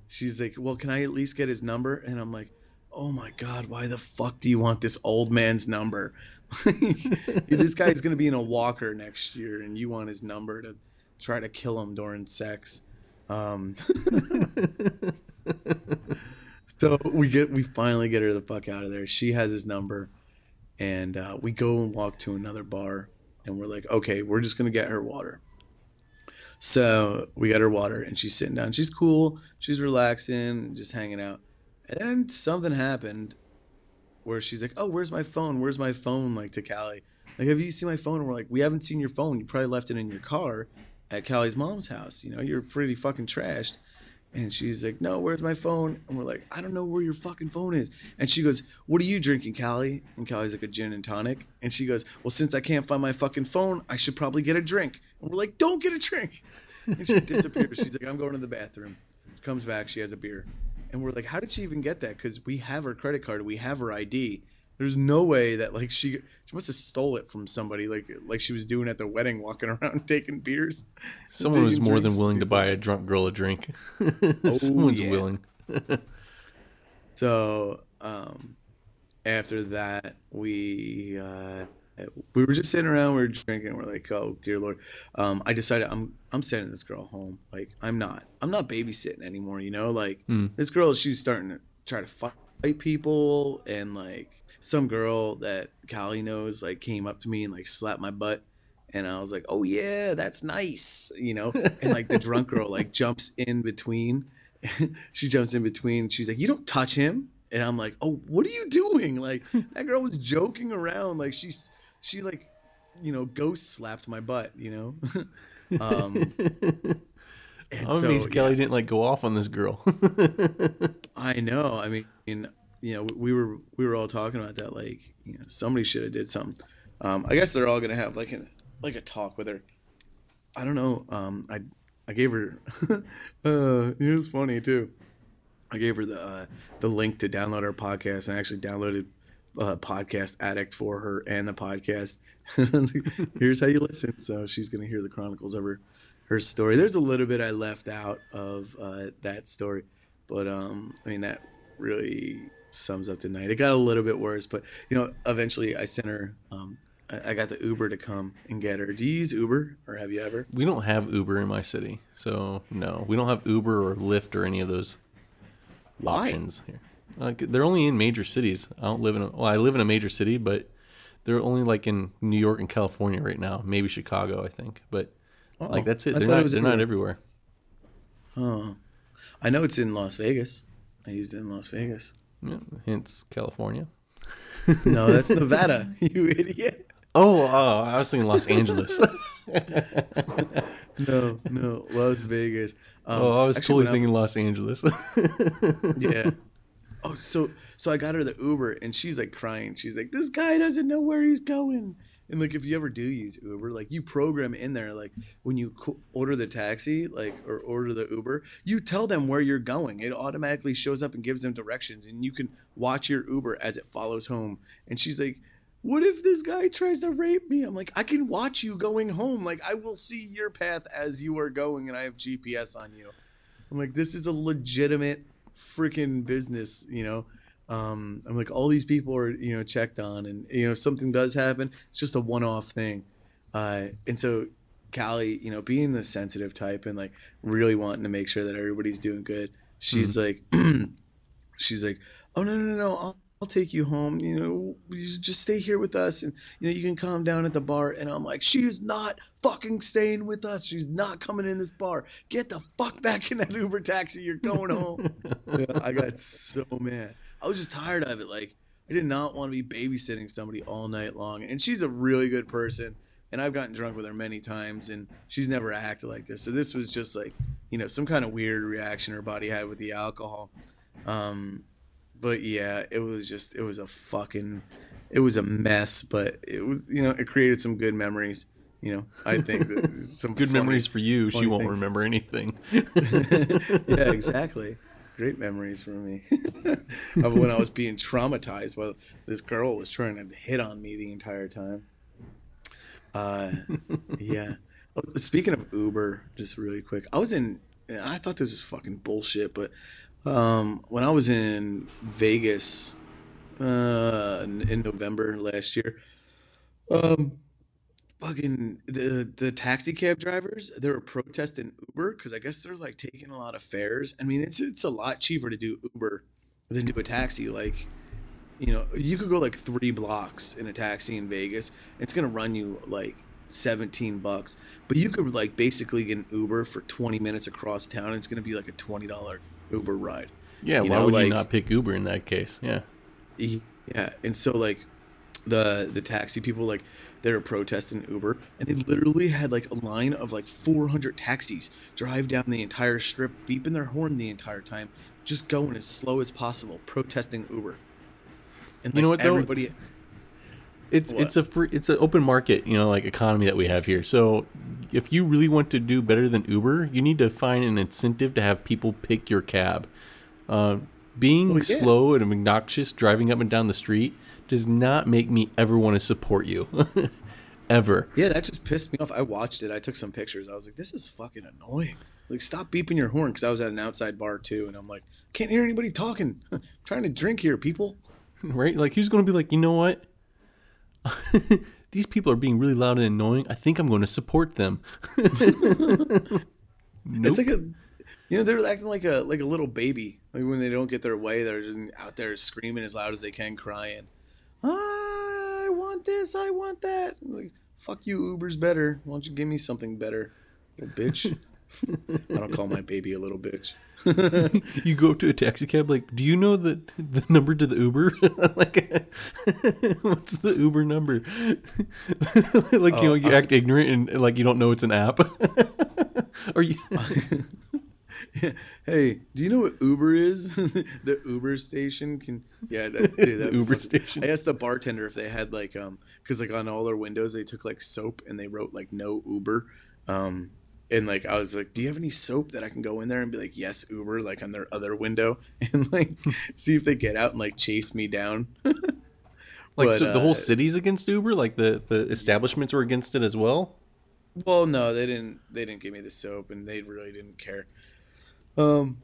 she's like, well, can I at least get his number? And I'm like, oh my God, why the fuck do you want this old man's number? this guy's to be in a walker next year and you want his number to try to kill him during sex. Um, so we get we finally get her the fuck out of there. She has his number, and uh, we go and walk to another bar, and we're like, okay, we're just gonna get her water. So we got her water, and she's sitting down. She's cool. She's relaxing, just hanging out. And then something happened where she's like, "Oh, where's my phone? Where's my phone?" Like to Callie, like, "Have you seen my phone?" And we're like, "We haven't seen your phone. You probably left it in your car at Callie's mom's house. You know, you're pretty fucking trashed." And she's like, "No, where's my phone?" And we're like, "I don't know where your fucking phone is." And she goes, "What are you drinking, Callie?" And Callie's like, "A gin and tonic." And she goes, "Well, since I can't find my fucking phone, I should probably get a drink." And we're like, "Don't get a drink." And she disappears. She's like, "I'm going to the bathroom." Comes back, she has a beer. And we're like, "How did she even get that?" Because we have her credit card, we have her ID. There's no way that like she she must have stole it from somebody like like she was doing at the wedding, walking around taking beers. Someone was more than willing to buy a drunk girl a drink. Someone's yeah. willing. So um, after that, we uh, we were just sitting around, we were drinking. We're like, oh dear lord. Um, I decided I'm I'm sending this girl home. Like I'm not I'm not babysitting anymore. You know, like mm. this girl, she's starting to try to fight people, and like some girl that Callie knows, like came up to me and like slapped my butt. And I was like, "Oh yeah, that's nice," you know. And like the drunk girl like jumps in between, she jumps in between. She's like, "You don't touch him." And I'm like, "Oh, what are you doing?" Like that girl was joking around. Like she's she like, you know, ghost slapped my butt. You know. um, and I'm so, amazed Kelly yeah, didn't like go off on this girl. I know. I mean, you know, we were we were all talking about that. Like, you know, somebody should have did something. Um, I guess they're all gonna have like a like a talk with her. I don't know. Um, I I gave her. uh, it was funny too. I gave her the uh, the link to download our podcast, and I actually downloaded uh, Podcast Addict for her and the podcast. I was like, Here's how you listen. So she's gonna hear the chronicles of her her story. There's a little bit I left out of uh, that story, but um, I mean that really sums up the night. It got a little bit worse, but you know, eventually I sent her. Um, I, I got the Uber to come and get her. Do you use Uber, or have you ever? we don't have Uber in my city, so no, we don't have Uber or Lyft or any of those Why? options here. Like they're only in major cities. I don't live in. A, well, I live in a major city, but they're only like in New York and California right now. Maybe Chicago, I think. But like that's it. I They're thought it not. was they're not everywhere. Oh, I know it's in Las Vegas. I used it in Las Vegas. Yeah, hence California. No, that's Nevada. You idiot. Oh, oh, I was thinking Los Angeles. No, no, Las Vegas. Um, oh, I was actually, totally thinking Los Angeles. yeah. Oh, so so I got her the Uber, and she's like crying. She's like, "This guy doesn't know where he's going," And like, if you ever do use Uber, like you program in there, like when you co- order the taxi, like or order the Uber, you tell them where you're going. It automatically shows up and gives them directions, and you can watch your Uber as it follows home. And she's like, "What if this guy tries to rape me?" I'm like, "I can watch you going home. Like I will see your path as you are going, and I have GPS on you." I'm like, "This is a legitimate freaking business," you know um, I'm like all these people are you know checked on, and you know if something does happen, it's just a one-off thing. Uh, and so Callie, you know, being the sensitive type and like really wanting to make sure that everybody's doing good, she's mm-hmm. like, she's like, oh no no no, I'll, I'll take you home. You know, you just stay here with us, and you know you can calm down at the bar. And I'm like, she is not fucking staying with us. She's not coming in this bar. Get the fuck back in that Uber taxi. You're going home. yeah, I got so mad. I was just tired of it. Like I did not want to be babysitting somebody all night long. And she's a really good person. And I've gotten drunk with her many times, and she's never acted like this. So this was just like, you know, some kind of weird reaction her body had with the alcohol. Um, but yeah, it was just, it was a fucking, it was a mess. But it was, you know, it created some good memories. You know, I think some good funny, memories for you. She won't things. remember anything. yeah, exactly great memories for me of when I was being traumatized while this girl was trying to hit on me the entire time. Uh, yeah. Oh, speaking of Uber, just really quick, I was in. I thought this was fucking bullshit, but um, when I was in Vegas uh, in November last year, um, fucking the the taxi cab drivers they were protesting uber because i guess they're like taking a lot of fares. I mean it's it's a lot cheaper to do uber than do a taxi. Like you know you could go like three blocks in a taxi in vegas it's gonna run you like 17 bucks. But you could like basically get an uber for 20 minutes across town and it's gonna be like a $20 uber ride. Yeah you why know, would like, you not pick uber in that case? Yeah. Yeah and so like the the taxi people like they were protesting Uber, and they literally had like a line of like 400 taxis drive down the entire strip, beeping their horn the entire time, just going as slow as possible, protesting Uber. And like, you know what? Everybody. Though? It's what? it's a free it's an open market you know like economy that we have here. So if you really want to do better than Uber, you need to find an incentive to have people pick your cab. Uh, being oh, yeah. slow and obnoxious driving up and down the street does not make me ever want to support you. ever. Yeah, that just pissed me off. I watched it. I took some pictures. I was like, this is fucking annoying. Like, stop beeping your horn because I was at an outside bar too, and I'm like, can't hear anybody talking. I'm trying to drink here, people. Right? Like, who's going to be like, you know what? These people are being really loud and annoying. I think I'm going to support them. nope. It's like a, you know, they're acting like a like a little baby. Like when they don't get their way, they're just out there screaming as loud as they can, crying. I want this, I want that. Like, fuck you, Uber's better. Why don't you give me something better, little bitch? I don't call my baby a little bitch. you go up to a taxi cab, like, do you know the the number to the Uber? like, what's the Uber number? like, you know, you oh, act ignorant and like you don't know it's an app. Are you? Hey, do you know what Uber is? the Uber station can yeah, that, dude, that Uber station. I asked the bartender if they had like um because like on all their windows they took like soap and they wrote like no Uber. Um and like I was like, Do you have any soap that I can go in there and be like, Yes, Uber, like on their other window and like see if they get out and like chase me down. like but, so the whole uh, city's against Uber? Like the, the establishments were against it as well? Well, no, they didn't they didn't give me the soap and they really didn't care. Um,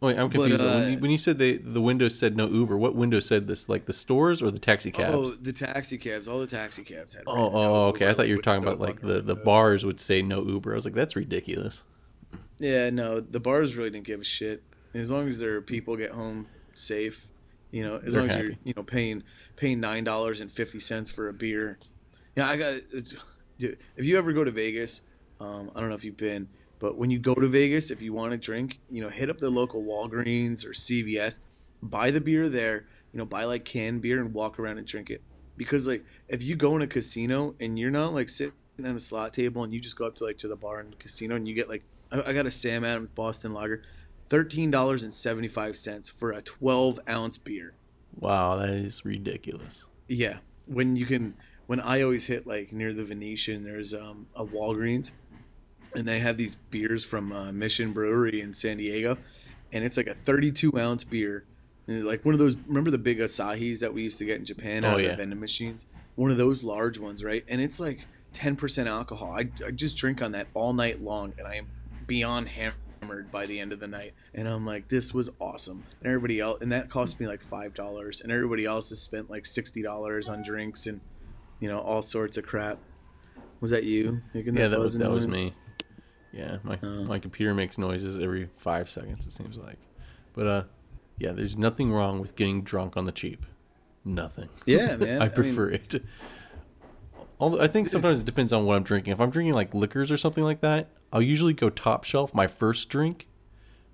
Wait, I'm confused. But, uh, when, you, when, you, said they the windows said no Uber, what window said this? Like the stores or the taxi cabs? Oh, the taxi cabs. All the taxi cabs had. Oh, oh, okay. I thought you were talking about like the, the bars would say no Uber. I was like, that's ridiculous. Yeah, no, the bars really didn't give a shit. As long as their people get home safe, you know, as They're long as happy. you're you know paying paying nine dollars and fifty cents for a beer. Yeah, I got. If you ever go to Vegas, um, I don't know if you've been but when you go to Vegas, if you want to drink, you know, hit up the local Walgreens or CVS, buy the beer there, you know, buy like canned beer and walk around and drink it. Because like if you go in a casino and you're not like sitting at a slot table and you just go up to like to the bar in the casino and you get like I, I got a Sam Adams Boston Lager, thirteen dollars and seventy five cents for a twelve ounce beer. Wow, that is ridiculous. Yeah, when you can when I always hit like near the Venetian, there's um, a Walgreens, and they have these beers from uh, Mission Brewery in San Diego, and it's like a 32 ounce beer, and like one of those. Remember the big Asahis that we used to get in Japan out Oh, of yeah. the vending machines? One of those large ones, right? And it's like 10% alcohol. I, I just drink on that all night long, and I am beyond hammered by the end of the night. And I'm like, this was awesome. And everybody else, and that cost me like five dollars, and everybody else has spent like sixty dollars on drinks and you know all sorts of crap. Was that you? Yeah, that was buzzing that was me. Yeah, my Oh. my computer makes noises every five seconds. It seems like, but uh, yeah, there's nothing wrong with getting drunk on the cheap. Nothing. Yeah, man. I mean, prefer it. Although I think sometimes it depends on what I'm drinking. If I'm drinking like liquors or something like that, I'll usually go top shelf my first drink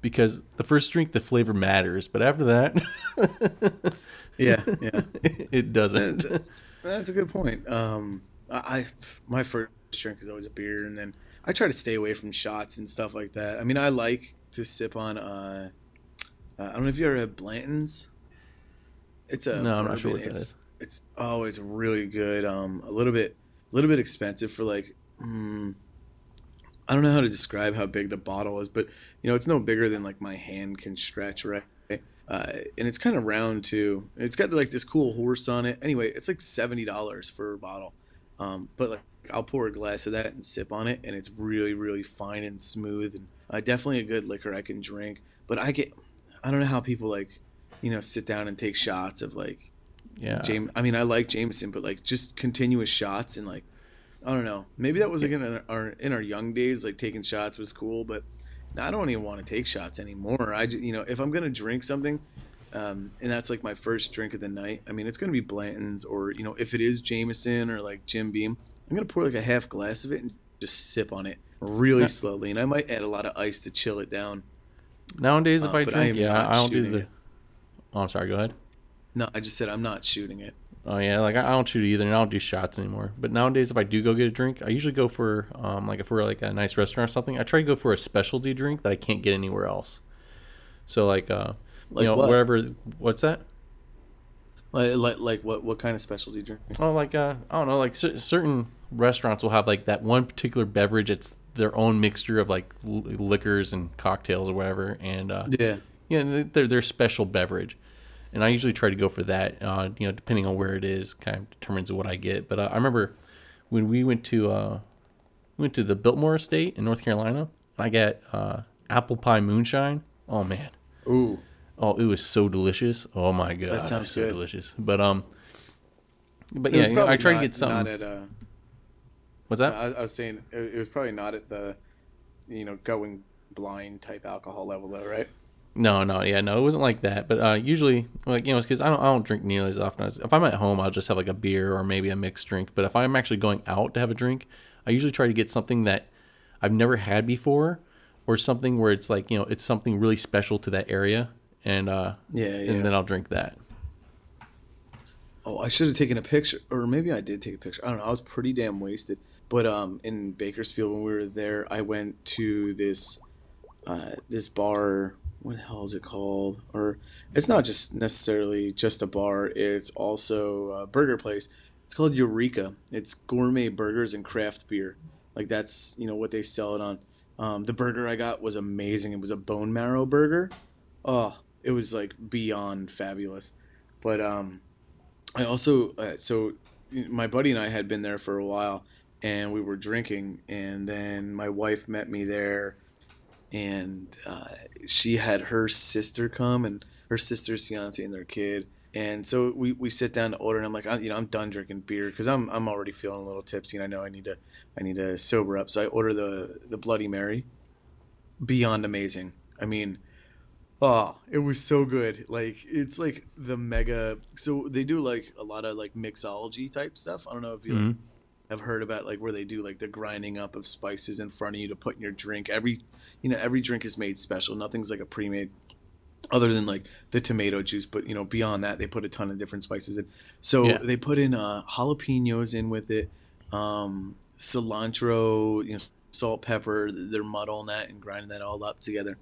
because the first drink the flavor matters, but after that, yeah, yeah. it doesn't. That's a good point. Um, I, I my first drink is always a beer, and then I try to stay away from shots and stuff like that. I mean, I like to sip on. Uh, uh, I don't know if you ever had Blanton's. It's a No, I'm not sure what that it's, is. It's oh, it's really good. Um, a little bit, a little bit expensive for like. Mm, I don't know how to describe how big the bottle is, but you know, it's no bigger than like my hand can stretch, right? Uh, and it's kind of round too. It's got like this cool horse on it. Anyway, it's like seventy dollars for a bottle. Um, but like I'll pour a glass of that and sip on it, and it's really, really fine and smooth, and uh, definitely a good liquor I can drink. But I get, I don't know how people like, you know, sit down and take shots of like Yeah, James. I mean, I like Jameson, but like just continuous shots and like, I don't know. Maybe that was like in our in our young days, like taking shots was cool, but I don't even want to take shots anymore. I you know if I'm gonna drink something, um, and that's like my first drink of the night. I mean, it's gonna be Blanton's or you know if it is Jameson or like Jim Beam, I'm gonna pour like a half glass of it and just sip on it really slowly, and I might add a lot of ice to chill it down. nowadays if Uh, I but I drink, yeah, I don't do the. it. Oh, I'm sorry. Go ahead. No, I just said I'm not shooting it. Oh yeah, like I I don't shoot either, and I don't do shots anymore. But nowadays, if I do go get a drink, I usually go for um, like if we're like a nice restaurant or something, I try to go for a specialty drink that I can't get anywhere else. So like, uh, Like you know, what? wherever. What's that? Like like, like what what kind of specialty drink? Oh, like uh, I don't know, like cer- certain restaurants will have like that one particular beverage. It's their own mixture of like liquors and cocktails or whatever, and uh, Yeah. yeah, th- they're their special beverage, and I usually try to go for that. Uh, you know, depending on where it is, kind of determines what I get. But uh, I remember when we went to uh, we went to the Biltmore Estate in North Carolina. I got uh, apple pie moonshine. Oh man, Ooh. oh it was so delicious. Oh my god, it sounds so good. delicious. But um, but It yeah, you know, I try to get something. Not at uh, What's that? I, I was saying it, it was probably not at the, you know, going blind type alcohol level though, right? No, no, yeah, no, it wasn't like that. But uh, usually, like you know, because I don't, I don't drink nearly as often as if I'm at home, I'll just have like a beer or maybe a mixed drink. But if I'm actually going out to have a drink, I usually try to get something that I've never had before, or something where it's like you know, it's something really special to that area, and uh, Yeah, yeah. and then I'll drink that. Oh, I should have taken a picture, or maybe I did take a picture. I don't know. I was pretty damn wasted. But um, in Bakersfield when we were there, I went to this uh, this bar. What the hell is it called? Or it's not just necessarily just a bar. It's also a burger place. It's called Eureka. It's gourmet burgers and craft beer. Like that's you know what they sell it on. Um, the burger I got was amazing. It was a bone marrow burger. Oh, it was like beyond fabulous. But um, I also uh, so my buddy and I had been there for a while, and we were drinking, and then my wife met me there, and uh, she had her sister come, and her sister's fiance and their kid, and so we, we sit down to order, and I'm like, I, you know, I'm done drinking beer because I'm I'm already feeling a little tipsy, and I know I need to I need to sober up, so I order the the Bloody Mary, beyond amazing. I mean. Oh, it was so good. Like it's like the mega. So they do like a lot of like mixology type stuff. I don't know if you like, have heard about like where they do like the grinding up of spices in front of you to put in your drink. Every, you know, every drink is made special. Nothing's like a pre-made, other than like the tomato juice. But you know, beyond that, they put a ton of different spices in. So Yeah. they put in uh, jalapenos in with it, um, cilantro, you know, salt, pepper. They're muddling that and grinding that all up together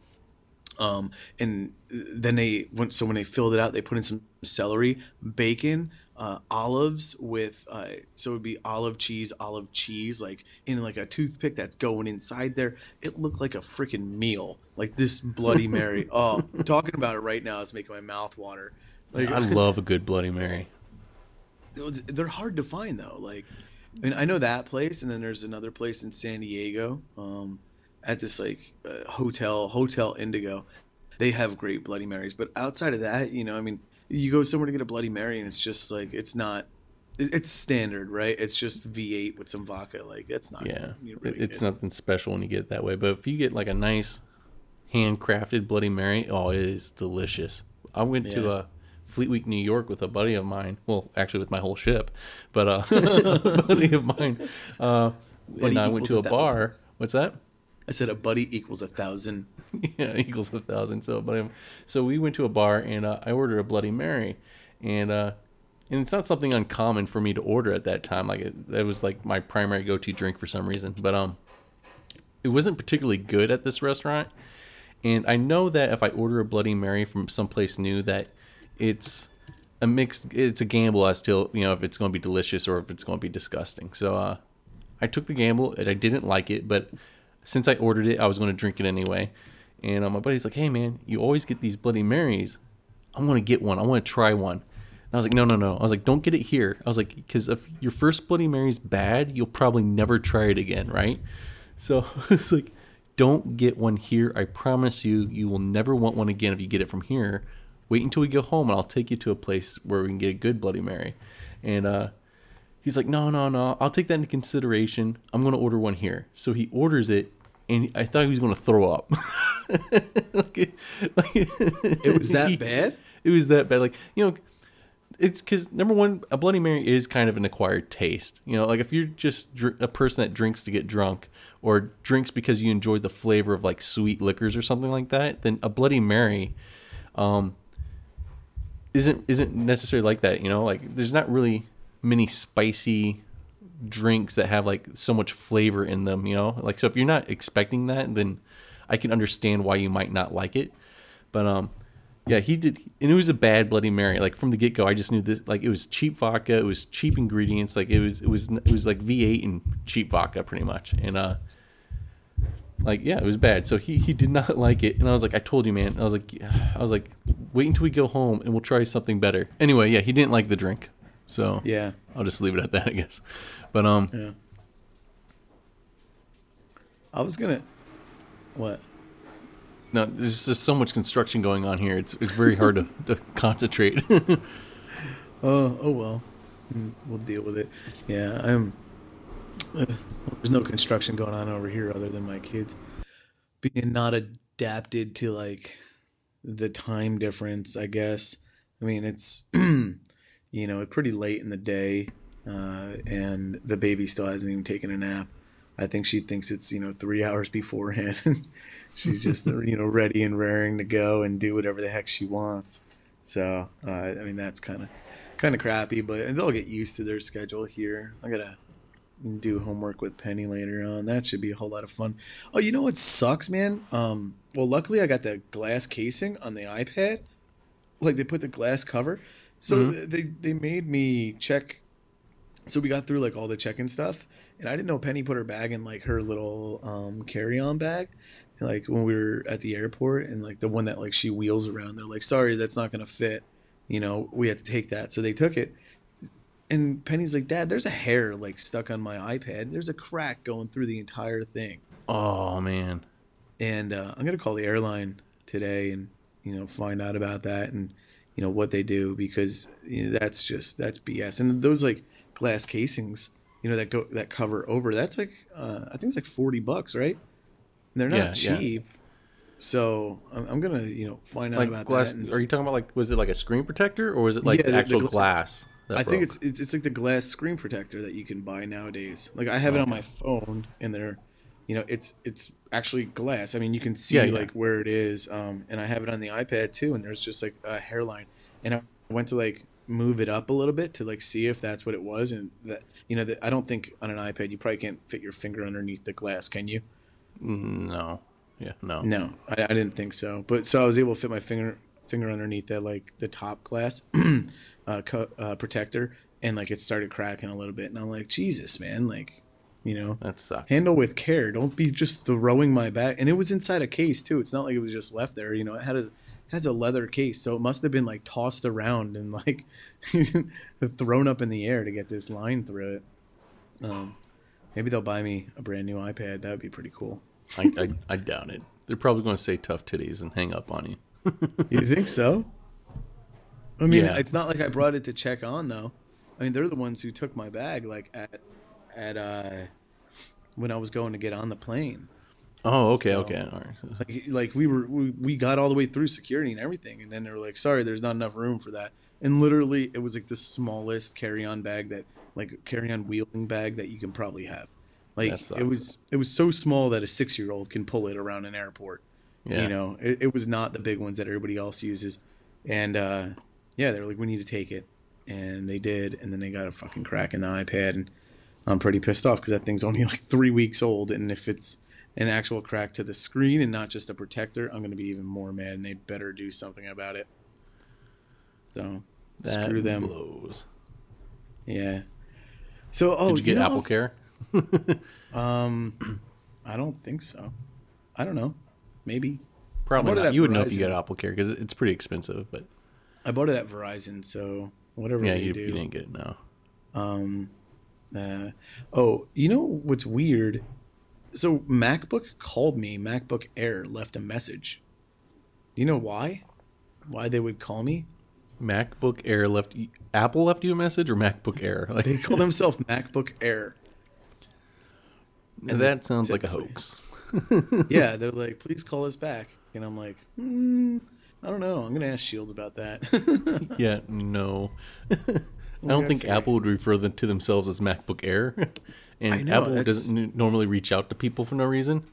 um, and then they went so when they filled it out they put in some celery bacon uh, olives with uh, so it would be olive cheese, olive cheese, like in like a toothpick that's going inside there. It looked like a freaking meal, like this Bloody Mary. oh, talking about it right now is making my mouth water. Like I love a good Bloody Mary. they're hard to find though. Like, I mean, I know that place, and then there's another place in San Diego, um, at this like uh, hotel, Hotel Indigo. They have great Bloody Marys, but outside of that, you know, I mean, you go somewhere to get a Bloody Mary, and it's just like it's not. It's standard, right? It's just V8 with some vodka. Like it's not. Yeah, really it's good. nothing special when you get it that way. But if you get like a nice handcrafted Bloody Mary, oh, it is delicious. I went to Yeah. uh, Fleet Week, New York, with a buddy of mine. Well, actually, with my whole ship, but uh, a buddy of mine. Uh, Buddy and I went to a a bar. What's that? I said a buddy equals a thousand. yeah, equals a thousand. So, but so we went to a bar and uh, I ordered a Bloody Mary, and uh, and it's not something uncommon for me to order at that time. Like it, that was like my primary go-to drink for some reason. But um, it wasn't particularly good at this restaurant, and I know that if I order a Bloody Mary from someplace new, that it's a mixed. It's a gamble as to you know if it's going to be delicious or if it's going to be disgusting. So uh, I took the gamble and I didn't like it, but since I ordered it, I was going to drink it anyway. And uh, my buddy's like, "Hey man, you always get these Bloody Marys. I want to get one. I want to try one." And I was like, "No, no, no." I was like, "Don't get it here." I was like, "Because if your first Bloody Mary's bad, you'll probably never try it again, right?" So it's like, "Don't get one here. I promise you, you will never want one again if you get it from here. Wait until we go home, and I'll take you to a place where we can get a good Bloody Mary." And uh, He's like, no, no, no. I'll take that into consideration. I'm gonna order one here. So he orders it, and I thought he was gonna throw up. like, it- like- It was that he- bad. It was that bad. Like you know, it's because number one, a Bloody Mary is kind of an acquired taste. You know, like if you're just dr- a person that drinks to get drunk, or drinks because you enjoy the flavor of like sweet liquors or something like that, then a Bloody Mary um, isn't isn't necessarily like that. You know, like there's not really many spicy drinks that have like so much flavor in them. You know, like so if you're not expecting that, then I can understand why you might not like it. But um, yeah, he did, and it was a bad Bloody Mary. Like from the get go, I just knew this. Like it was cheap vodka, it was cheap ingredients. Like it was it was it was like V8 and cheap vodka pretty much. And uh, like yeah, it was bad. So he he did not like it, and I was like, I told you, man. I was like, I was like, wait until we go home and we'll try something better. Anyway, yeah, he didn't like the drink, so Yeah. I'll just leave it at that, I guess. But um, Yeah. I was gonna. What? no, there's just so much construction going on here. It's it's very hard to, to concentrate. Oh, oh well. We'll deal with it. Yeah, I'm. uh, There's no construction going on over here other than my kids being not adapted to like the time difference. I guess. I mean, it's you know pretty late in the day, uh, and the baby still hasn't even taken a nap. I think she thinks it's you know three hours beforehand. She's just you know ready and raring to go and do whatever the heck she wants. So uh, I mean that's kind of kind of crappy, but they'll get used to their schedule here. I gotta do homework with Penny later on. That should be a whole lot of fun. Oh, you know what sucks, man? Um, well, luckily I got the glass casing on the iPad. Like they put the glass cover, so th- they they made me check. So we got through like all the check-in stuff, and I didn't know Penny put her bag in like her little um, carry-on bag. Like when we were at the airport, and like the one that like she wheels around, they're like, "Sorry, that's not gonna fit." You know, we had to take that, so they took it. And Penny's like, Dad, there's a hair like stuck on my iPad. There's a crack going through the entire thing. oh man, And uh, I'm gonna call the airline today and you know find out about that and you know what they do because you know, that's just that's BS. And those like glass casings, you know that go that cover over. That's like uh, I think it's like forty bucks, right? And they're not Yeah, yeah. cheap. So I'm, I'm gonna you know find out like about glass. that. and Are you talking about like was it like a screen protector or was it like Yeah, the- the actual glass- glass? I think it's, it's it's like the glass screen protector that you can buy nowadays. Like I have it on my phone, and they're, you know, it's it's actually glass. I mean, you can see Yeah, yeah. like where it is. Um, and I have it on the iPad too, and there's just like a hairline. And I went to like move it up a little bit to like see if that's what it was, and that you know, that I don't think on an iPad you probably can't fit your finger underneath the glass, can you? no, yeah, no, No, I, I didn't think so. But so I was able to fit my finger finger underneath that like the top glass uh, co- uh, protector, and like it started cracking a little bit, and I'm like, Jesus, man, like, you know, That sucks. handle with care. Don't be just throwing my bag. And it was inside a case too. It's not like it was just left there. You know, it had a has a leather case, so it must have been like tossed around and like thrown up in the air to get this line through it. Um, maybe they'll buy me a brand new iPad. That would be pretty cool. I, I, I doubt it. They're probably going to say tough titties and hang up on you. You think so? I mean, Yeah. it's not like I brought it to check on though. I mean, they're the ones who took my bag like at at uh when I was going to get on the plane. Oh, okay, So- okay. All right. like like we were we, we got all the way through security and everything and then they were like sorry there's not enough room for that and literally it was like the smallest carry-on bag that like carry-on wheeling bag that you can probably have like it was it was so small that a six-year-old can pull it around an airport Yeah. you know it, it was not the big ones that everybody else uses and uh yeah they were like we need to take it and they did and then they got a fucking crack in the ipad and i'm pretty pissed off because that thing's only like three weeks old and if it's an actual crack to the screen and not just a protector i'm going to be even more mad and they better do something about it so That screw them blows. yeah so oh Did you get know Apple Care? um i don't think so i don't know maybe Probably not. You would know if you got Apple Care because it's pretty expensive. But i bought it at verizon so whatever yeah, they you, do you didn't get it now. Um, uh, oh, you know what's weird? So MacBook called me. MacBook Air left a message. Do you know why? Why they would call me? MacBook Air left. Apple left you a message or MacBook Air? Like They call themselves MacBook Air. and that sounds like a hoax. Yeah, they're like, please call us back. And I'm like, hmm, I don't know. I'm gonna ask Shields about that. Yeah, no. I don't think Apple would refer them to themselves as MacBook Air, and know, Apple that's- doesn't n- normally reach out to people for no reason.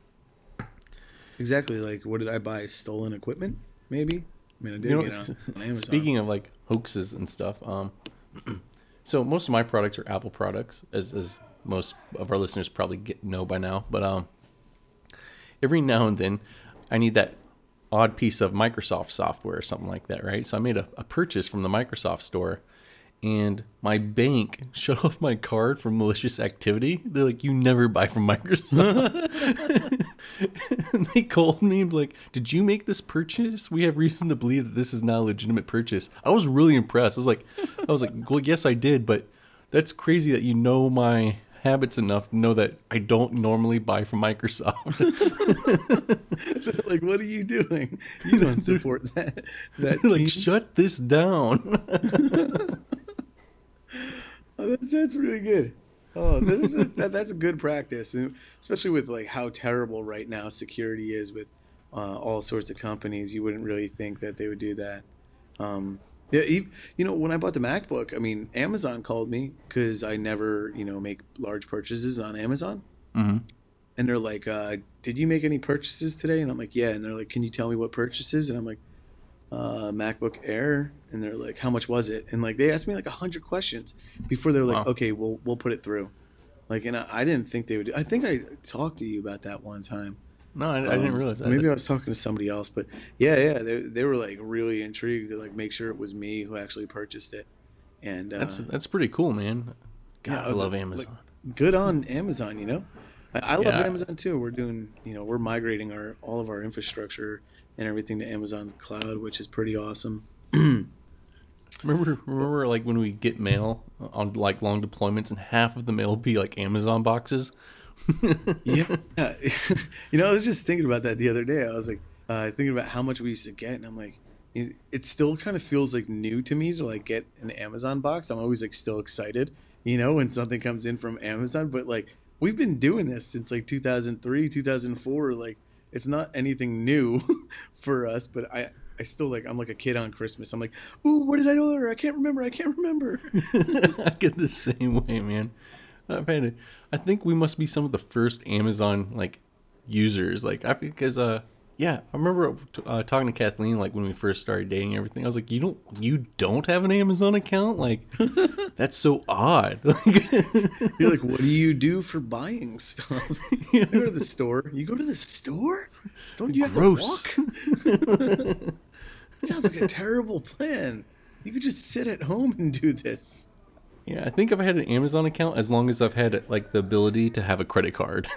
exactly. Like, what did I buy? Stolen equipment? Maybe. I mean, I did You know, get on, on Amazon. Speaking of like hoaxes and stuff, um, so most of my products are Apple products, as as most of our listeners probably get know by now. But um, every now and then, I need that odd piece of Microsoft software or something like that, right? So I made a, a purchase from the Microsoft store, and my bank shut off my card for malicious activity. They're like, "You never buy from Microsoft." and they called me and be like, "Did you make this purchase? We have reason to believe that this is not a legitimate purchase." I was really impressed. I was like, "I was like, well, yes, I did, but that's crazy that you know my habits enough to know that I don't normally buy from Microsoft." like, what are you doing? You don't support that. That like, shut this down. That's, that's really good. Oh, this is a, that, that's a good practice, and especially with like how terrible right now security is with uh, all sorts of companies. You wouldn't really think that they would do that. Um, yeah, you know, when I bought the MacBook, I mean, Amazon called me because I never, you know, make large purchases on Amazon. Mhm. And they're like, uh, "Did you make any purchases today?" And I'm like, "Yeah." And they're like, "Can you tell me what purchases?" And I'm like, uh, "MacBook Air." And they're like, "How much was it?" And like they asked me like a hundred questions before they're like, Wow. "Okay, we'll we'll put it through." Like, and I, I didn't think they would. I think I talked to you about that one time. no, I, I didn't Um, realize that. Maybe I was talking to somebody else, but yeah, yeah, they, they were like really intrigued to like make sure it was me who actually purchased it. And uh, that's that's pretty cool, man. God, yeah, I love like, Amazon. good on Amazon, you know. I, I love Yeah. Amazon too. We're doing, you know, we're migrating our all of our infrastructure and everything to Amazon cloud, which is pretty awesome. Remember, remember, like when we get mail on like long deployments, and half of the mail be like Amazon boxes. yeah. you know, I was just thinking about that the other day. I was like, uh, thinking about how much we used to get, and I'm like, it still kind of feels like new to me to like get an Amazon box. I'm always like still excited, you know, when something comes in from Amazon. But like, we've been doing this since like 2003, 2004. Like, it's not anything new for us, but I. I still like I'm like a kid on Christmas. I'm like, ooh, what did I order? I can't remember. I can't remember. I get the same way, man. It. I think we must be some of the first Amazon like users. Like I because uh yeah, I remember uh, talking to Kathleen like when we first started dating and everything. I was like, you don't you don't have an Amazon account? Like that's so odd. Like, You're like, what do you do for buying stuff? You go to the store. You go to the store? Don't you have to walk? That sounds like a terrible plan. You could just sit at home and do this. Yeah, I think if I had an Amazon account, as long as I've had like the ability to have a credit card.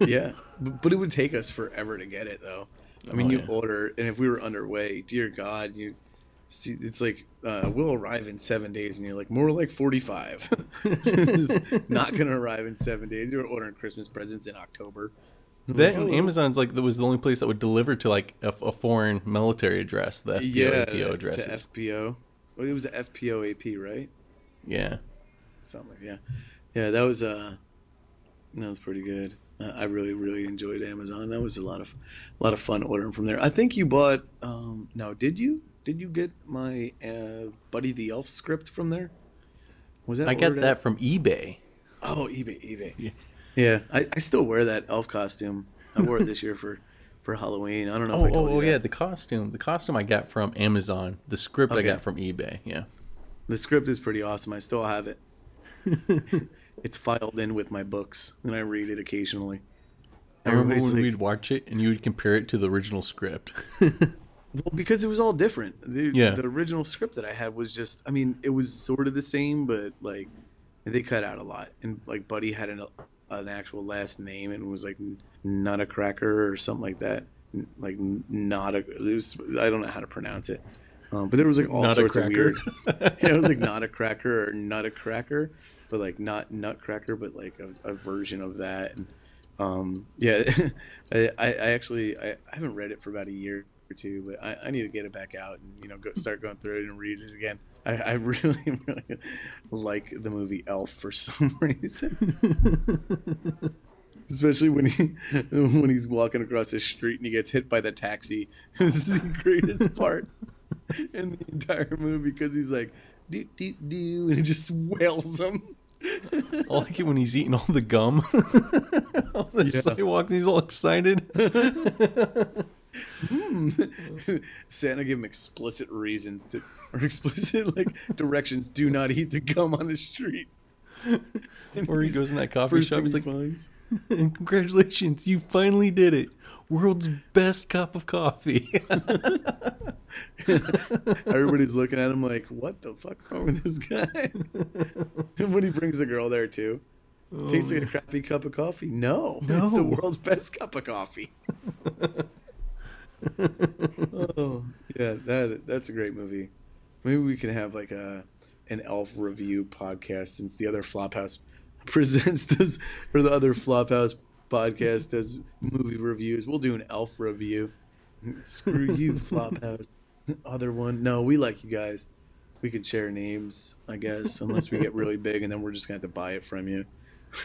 Yeah, but, it would take us forever to get it, though. I mean, Oh, you yeah. order, and if we were underway, dear God, you see, it's like uh, we'll arrive in seven days, and you're like more like forty-five. this is not gonna arrive in seven days. You're ordering Christmas presents in October. that Oh. Amazon's like that was the only place that would deliver to like a, a foreign military address, the FPO, yeah, APO to addresses. FPO. Well, it was FPO AP, right? yeah. Something like yeah, yeah. That was uh, that was pretty good. Uh, I really, really enjoyed Amazon. That was a lot of, a lot of fun ordering from there. I think you bought. Um, no, did you? Did you get my uh, Buddy the Elf script from there? Was that? I got that at- from eBay. Oh, eBay, eBay. Yeah. Yeah, I, I still wear that elf costume. I wore it this year for, for Halloween. I don't know Oh, if I told oh, oh yeah, the costume. The costume I got from Amazon. The script I got from eBay. Yeah. The script is pretty awesome. I still have it. it's filed in with my books, and I read it occasionally. I remember Everybody's when like- we'd watch it and you would compare it to the original script. Well, because it was all different. The, Yeah. the original script that I had was just, I mean, it was sort of the same, but like they cut out a lot. And like Buddy had an, an actual last name and was like Nutcracker or something like that. Like not a, it was, I don't know how to pronounce it. Um, but there was like all Not sorts of weird. yeah, it was like not a cracker or not a cracker, but like not nutcracker, but like a, a version of that. And um, yeah, I, I actually I, I haven't read it for about a year or two, but I, I need to get it back out and you know go start going through it and read it again. I, I really really like the movie Elf for some reason. Especially when he when he's walking across the street and he gets hit by the taxi. This is the greatest part in the entire movie because he's like do do do and it just wails him. I like it when he's eating all the gum on the Yeah. sidewalk and he's all excited. Hmm. Santa gave him explicit reasons to, or explicit like directions. Do not eat the gum on the street. Or he goes in that coffee shop. He's like, "Congratulations, you finally did it! World's best cup of coffee." everybody's looking at him like, "What the fuck's wrong with this guy?" and when he brings the girl there too, oh, tastes like a crappy cup of coffee. No, it's the Oh. World's best cup of coffee. oh yeah, that that's a great movie. Maybe we can have like a an elf review podcast since the other Flophouse presents this or the other Flophouse podcast does movie reviews. We'll do an elf review. Screw you, Flophouse. Other one. No, we like you guys. We could share names, I guess, unless we get really big and then we're just gonna have to buy it from you.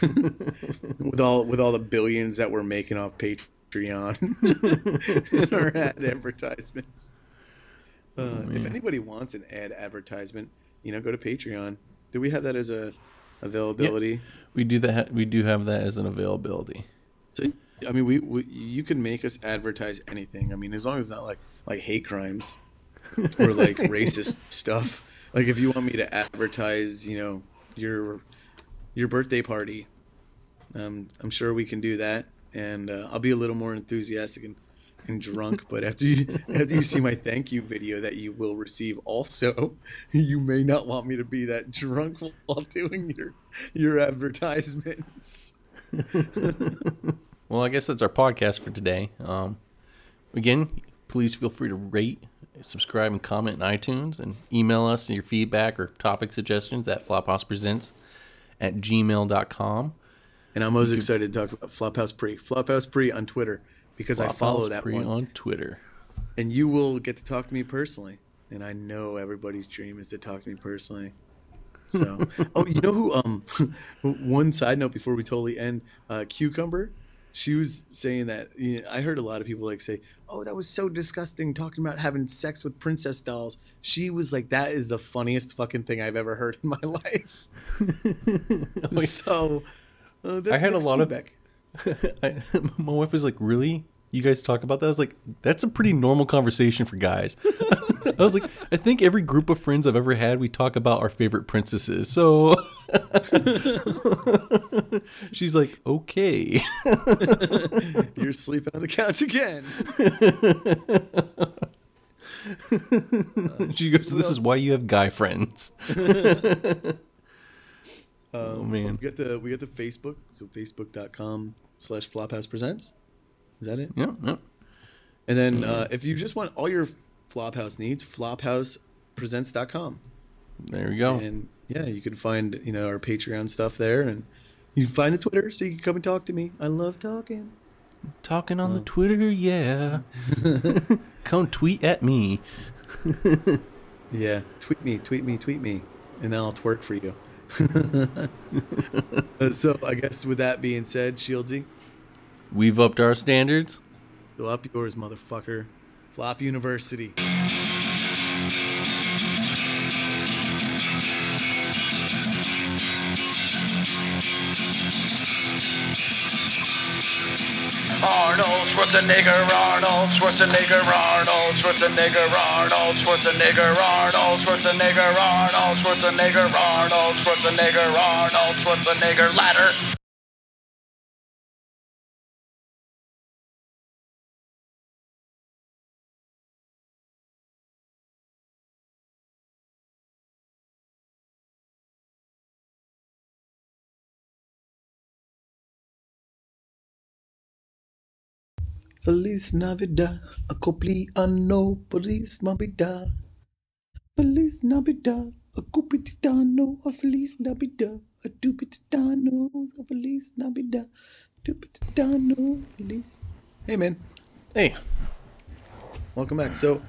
with all with all the billions that we're making off Patreon and our ad advertisements. Uh, if anybody wants an ad advertisement, you know, go to Patreon. Do we have that as a availability? we do that. We do have that as an availability. So, I mean, we, we you can make us advertise anything. I mean, as long as it's not like like hate crimes or like racist stuff. Like if you want me to advertise, you know, your your birthday party, um, I'm sure we can do that, and uh, I'll be a little more enthusiastic and, and drunk. But after you after you see my thank you video that you will receive, also, you may not want me to be that drunk while doing your your advertisements. Well, I guess that's our podcast for today. Um, again, please feel free to rate, subscribe, and comment in iTunes, and email us your feedback or topic suggestions at flophousepresents at gmail.com. And I'm most excited to talk about Flophouse Pre. Flophouse Pre on Twitter because I follow that Pre one. on Twitter. And you will get to talk to me personally. And I know everybody's dream is to talk to me personally. So, oh, you know who? Um, one side note before we totally end, uh, Cucumber. She was saying that you know, I heard a lot of people like say, "Oh, that was so disgusting," talking about having sex with princess dolls. She was like, "That is the funniest fucking thing I've ever heard in my life." so, uh, that's I had a lot of-. I, my wife was like, "Really? You guys talk about that?" I was like, "That's a pretty normal conversation for guys." I was like, "I think every group of friends I've ever had, we talk about our favorite princesses." So she's like, "Okay." You're sleeping on the couch again. she goes, "This is why you have guy friends." oh man. We got the we got the Facebook, so facebook.com slash Flophouse Presents. Is that it? Yeah, yeah. And then uh, if you just want all your Flophouse needs, flophousepresents.com. There we go. And yeah, you can find, you know, our Patreon stuff there and you can find the Twitter so you can come and talk to me. I love talking. Talking on the Twitter, yeah. Come tweet at me. Yeah, tweet me, tweet me, tweet me, and I'll twerk for you. So I guess with that being said, Shieldsy, We've upped our standards. so up yours, motherfucker. Flop University. Arnold Schwarzenegger, Arnold Schwarzenegger, Arnold Schwarzenegger, Arnold Schwarzenegger, Arnold Schwarzenegger, Arnold Schwarzenegger, Arnold Schwarzenegger, Arnold Schwarzenegger ladder. Feliz Navidad, a cumpleaños, Feliz Navidad. Feliz Navidad, a cumpleaños, a Feliz Navidad, a dupitano, a Feliz Navidad, dupitano, Feliz. Hey man, Hey, welcome back. So